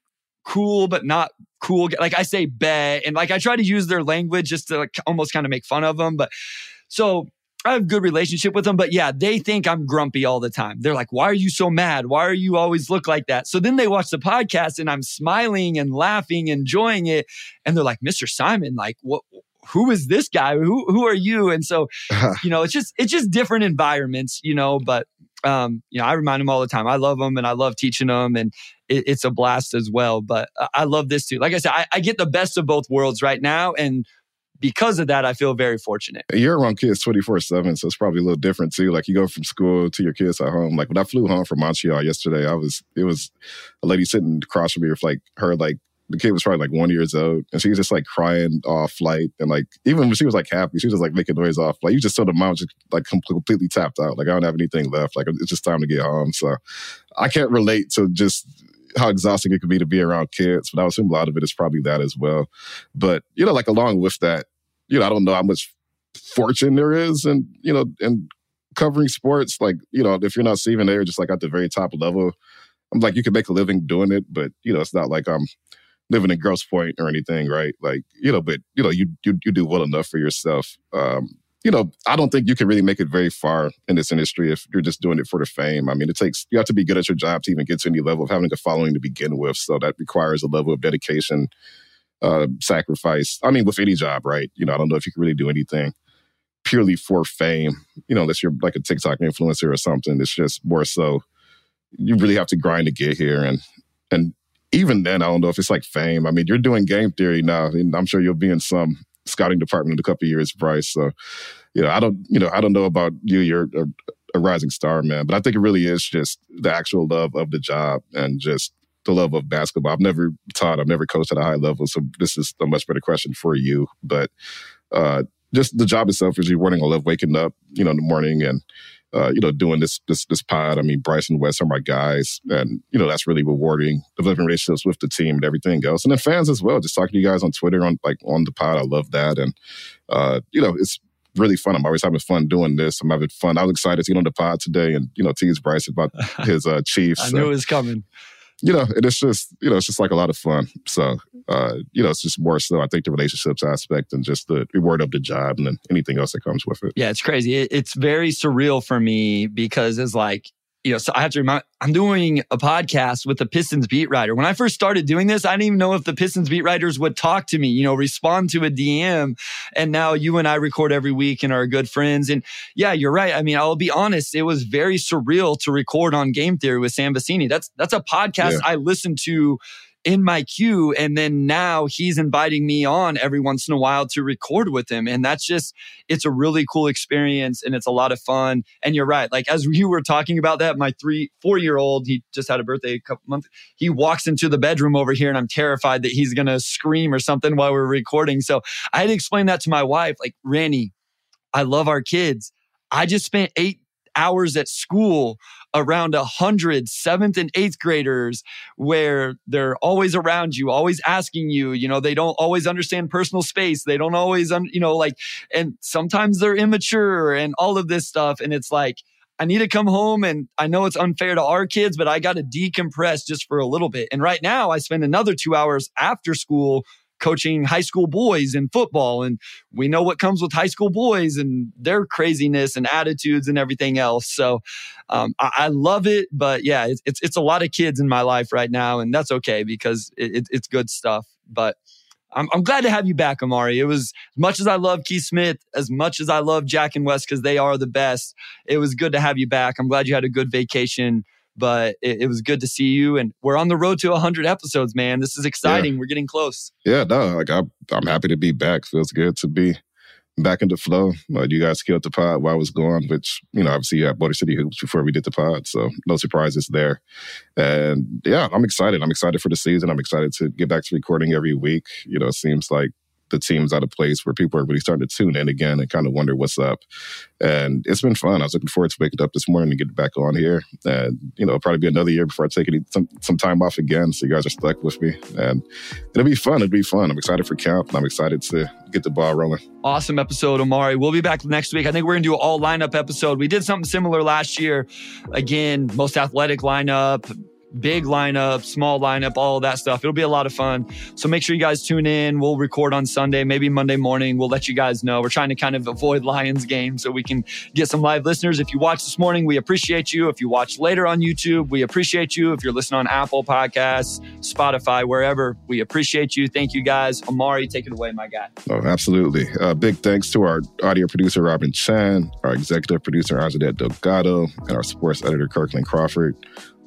cool, but not cool. Like I say bet and like I try to use their language just to like almost kind of make fun of them. But so I have good relationship with them, but yeah, they think I'm grumpy all the time. They're like, why are you so mad? Why are you always look like that? So then they watch the podcast and I'm smiling and laughing, enjoying it. And they're like, Mr. Simon, like what, who is this guy? Who who are you? And so, you know, it's just it's just different environments, you know. But um, you know, I remind them all the time. I love them and I love teaching them, and it, it's a blast as well. But I love this too. Like I said, I, I get the best of both worlds right now, and because of that, I feel very fortunate. You're around kids 24 7, so it's probably a little different too. Like you go from school to your kids at home. Like when I flew home from Montreal yesterday, I was, it was a lady sitting across from me with like her like the kid was probably like one years old, and she was just like crying off flight, and like even when she was like happy, she was just like making noise off. Like you just saw the mom just like completely tapped out. Like I don't have anything left. Like it's just time to get home. So I can't relate to just how exhausting it could be to be around kids, but I assume a lot of it is probably that as well. But you know, like along with that, you know, I don't know how much fortune there is, and you know, and covering sports. Like you know, if you're not Stephen A, just like at the very top level. I'm like, you can make a living doing it, but you know, it's not like I'm living in Grosse Pointe or anything, right? Like, you know, but you know, you you, you do well enough for yourself. Um, you know, I don't think you can really make it very far in this industry if you're just doing it for the fame. I mean, it takes you have to be good at your job to even get to any level of having a following to begin with. So that requires a level of dedication, uh, sacrifice. I mean, with any job, right? You know, I don't know if you can really do anything purely for fame. You know, unless you're like a TikTok influencer or something. It's just more so you really have to grind to get here and and even then, I don't know if it's like fame. I mean, you're doing game theory now, and I'm sure you'll be in some scouting department in a couple years, Bryce. So, you know, I don't, you know, I don't know about you. You're a, a rising star, man, but I think it really is just the actual love of the job and just the love of basketball. I've never taught, I've never coached at a high level, so this is a much better question for you. But uh, just the job itself is rewarding. I love waking up, you know, in the morning and uh, you know, doing this this this pod. I mean, Bryce and Wes are my guys, and you know that's really rewarding. Developing relationships with the team and everything else, and then fans as well. Just talking to you guys on Twitter on like on the pod, I love that, and uh, you know, it's really fun. I'm always having fun doing this. I'm having fun. I was excited to get on the pod today and you know tease Bryce about his uh, Chiefs. I knew it was coming you know, and it's just, you know, it's just like a lot of fun. So, uh, you know, it's just more so, I think, the relationships aspect and just the reward of the job and then anything else that comes with it. Yeah, it's crazy. It, it's very surreal for me because it's like, you know, so I have to remind, I'm doing a podcast with the Pistons beat writer. When I first started doing this, I didn't even know if the Pistons beat writers would talk to me, you know, respond to a DM. And now you and I record every week and are good friends. And yeah, you're right. I mean, I'll be honest, it was very surreal to record on Game Theory with Sam Vecenie. That's, that's a podcast yeah. I listened to in my queue. And then now he's inviting me on every once in a while to record with him. And that's just, it's a really cool experience and it's a lot of fun. And you're right. Like, as you were talking about that, my three, four year old, he just had a birthday a couple months, he walks into the bedroom over here and I'm terrified that he's going to scream or something while we're recording. So I had to explain that to my wife, like, Randy, I love our kids. I just spent eight hours at school around a hundred seventh and eighth graders where they're always around you, always asking you, you know, they don't always understand personal space. They don't always, un- you know, like, and sometimes they're immature and all of this stuff. And it's like, I need to come home and I know it's unfair to our kids, but I got to decompress just for a little bit. And right now I spend another two hours after school coaching high school boys in football. And we know what comes with high school boys and their craziness and attitudes and everything else. So um, I, I, love it. But yeah, it's, it's, it's, a lot of kids in my life right now. And that's okay because it, it's good stuff. But I'm, I'm glad to have you back, Omari. It was as much as I love Keith Smith, as much as I love Jack and Wes because they are the best. It was good to have you back. I'm glad you had a good vacation but it, it, was good to see you. And we're on the road to 100 episodes, man. This is exciting. Yeah. We're getting close. Yeah, no, like I'm, I'm happy to be back. Feels good to be back into flow. Uh, you guys killed the pod while I was gone, which, you know, obviously you had Motor City Hoops before we did the pod. So no surprises there. And yeah, I'm excited. I'm excited for the season. I'm excited to get back to recording every week. You know, it seems like the team's at a place where people are really starting to tune in again and kind of wonder what's up. And it's been fun. I was looking forward to waking up this morning and getting back on here. And, you know, it'll probably be another year before I take any, some, some time off again. So you guys are stuck with me. And it'll be fun. It'll be fun. I'm excited for camp. and I'm excited to get the ball rolling. Awesome episode, Omari. We'll be back next week. I think we're going to do an all lineup episode. We did something similar last year. Again, most athletic lineup, big lineup, small lineup, all that stuff. It'll be a lot of fun. So make sure you guys tune in. We'll record on Sunday, maybe Monday morning. We'll let you guys know. We're trying to kind of avoid Lions game so we can get some live listeners. If you watch this morning, we appreciate you. If you watch later on YouTube, we appreciate you. If you're listening on Apple Podcasts, Spotify, wherever, we appreciate you. Thank you guys. Omari, take it away, my guy. Oh, absolutely. Uh, big thanks to our audio producer, Robin Chan, our executive producer, Anjanette Delgado, and our sports editor, Kirkland Crawford.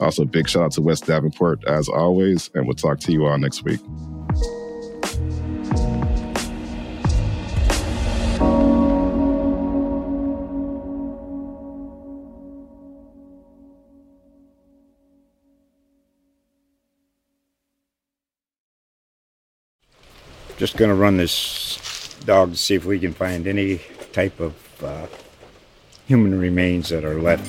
Also, big shout out to Wes Davenport as always, and we'll talk to you all next week. Just to run this dog to see if we can find any type of uh, human remains that are left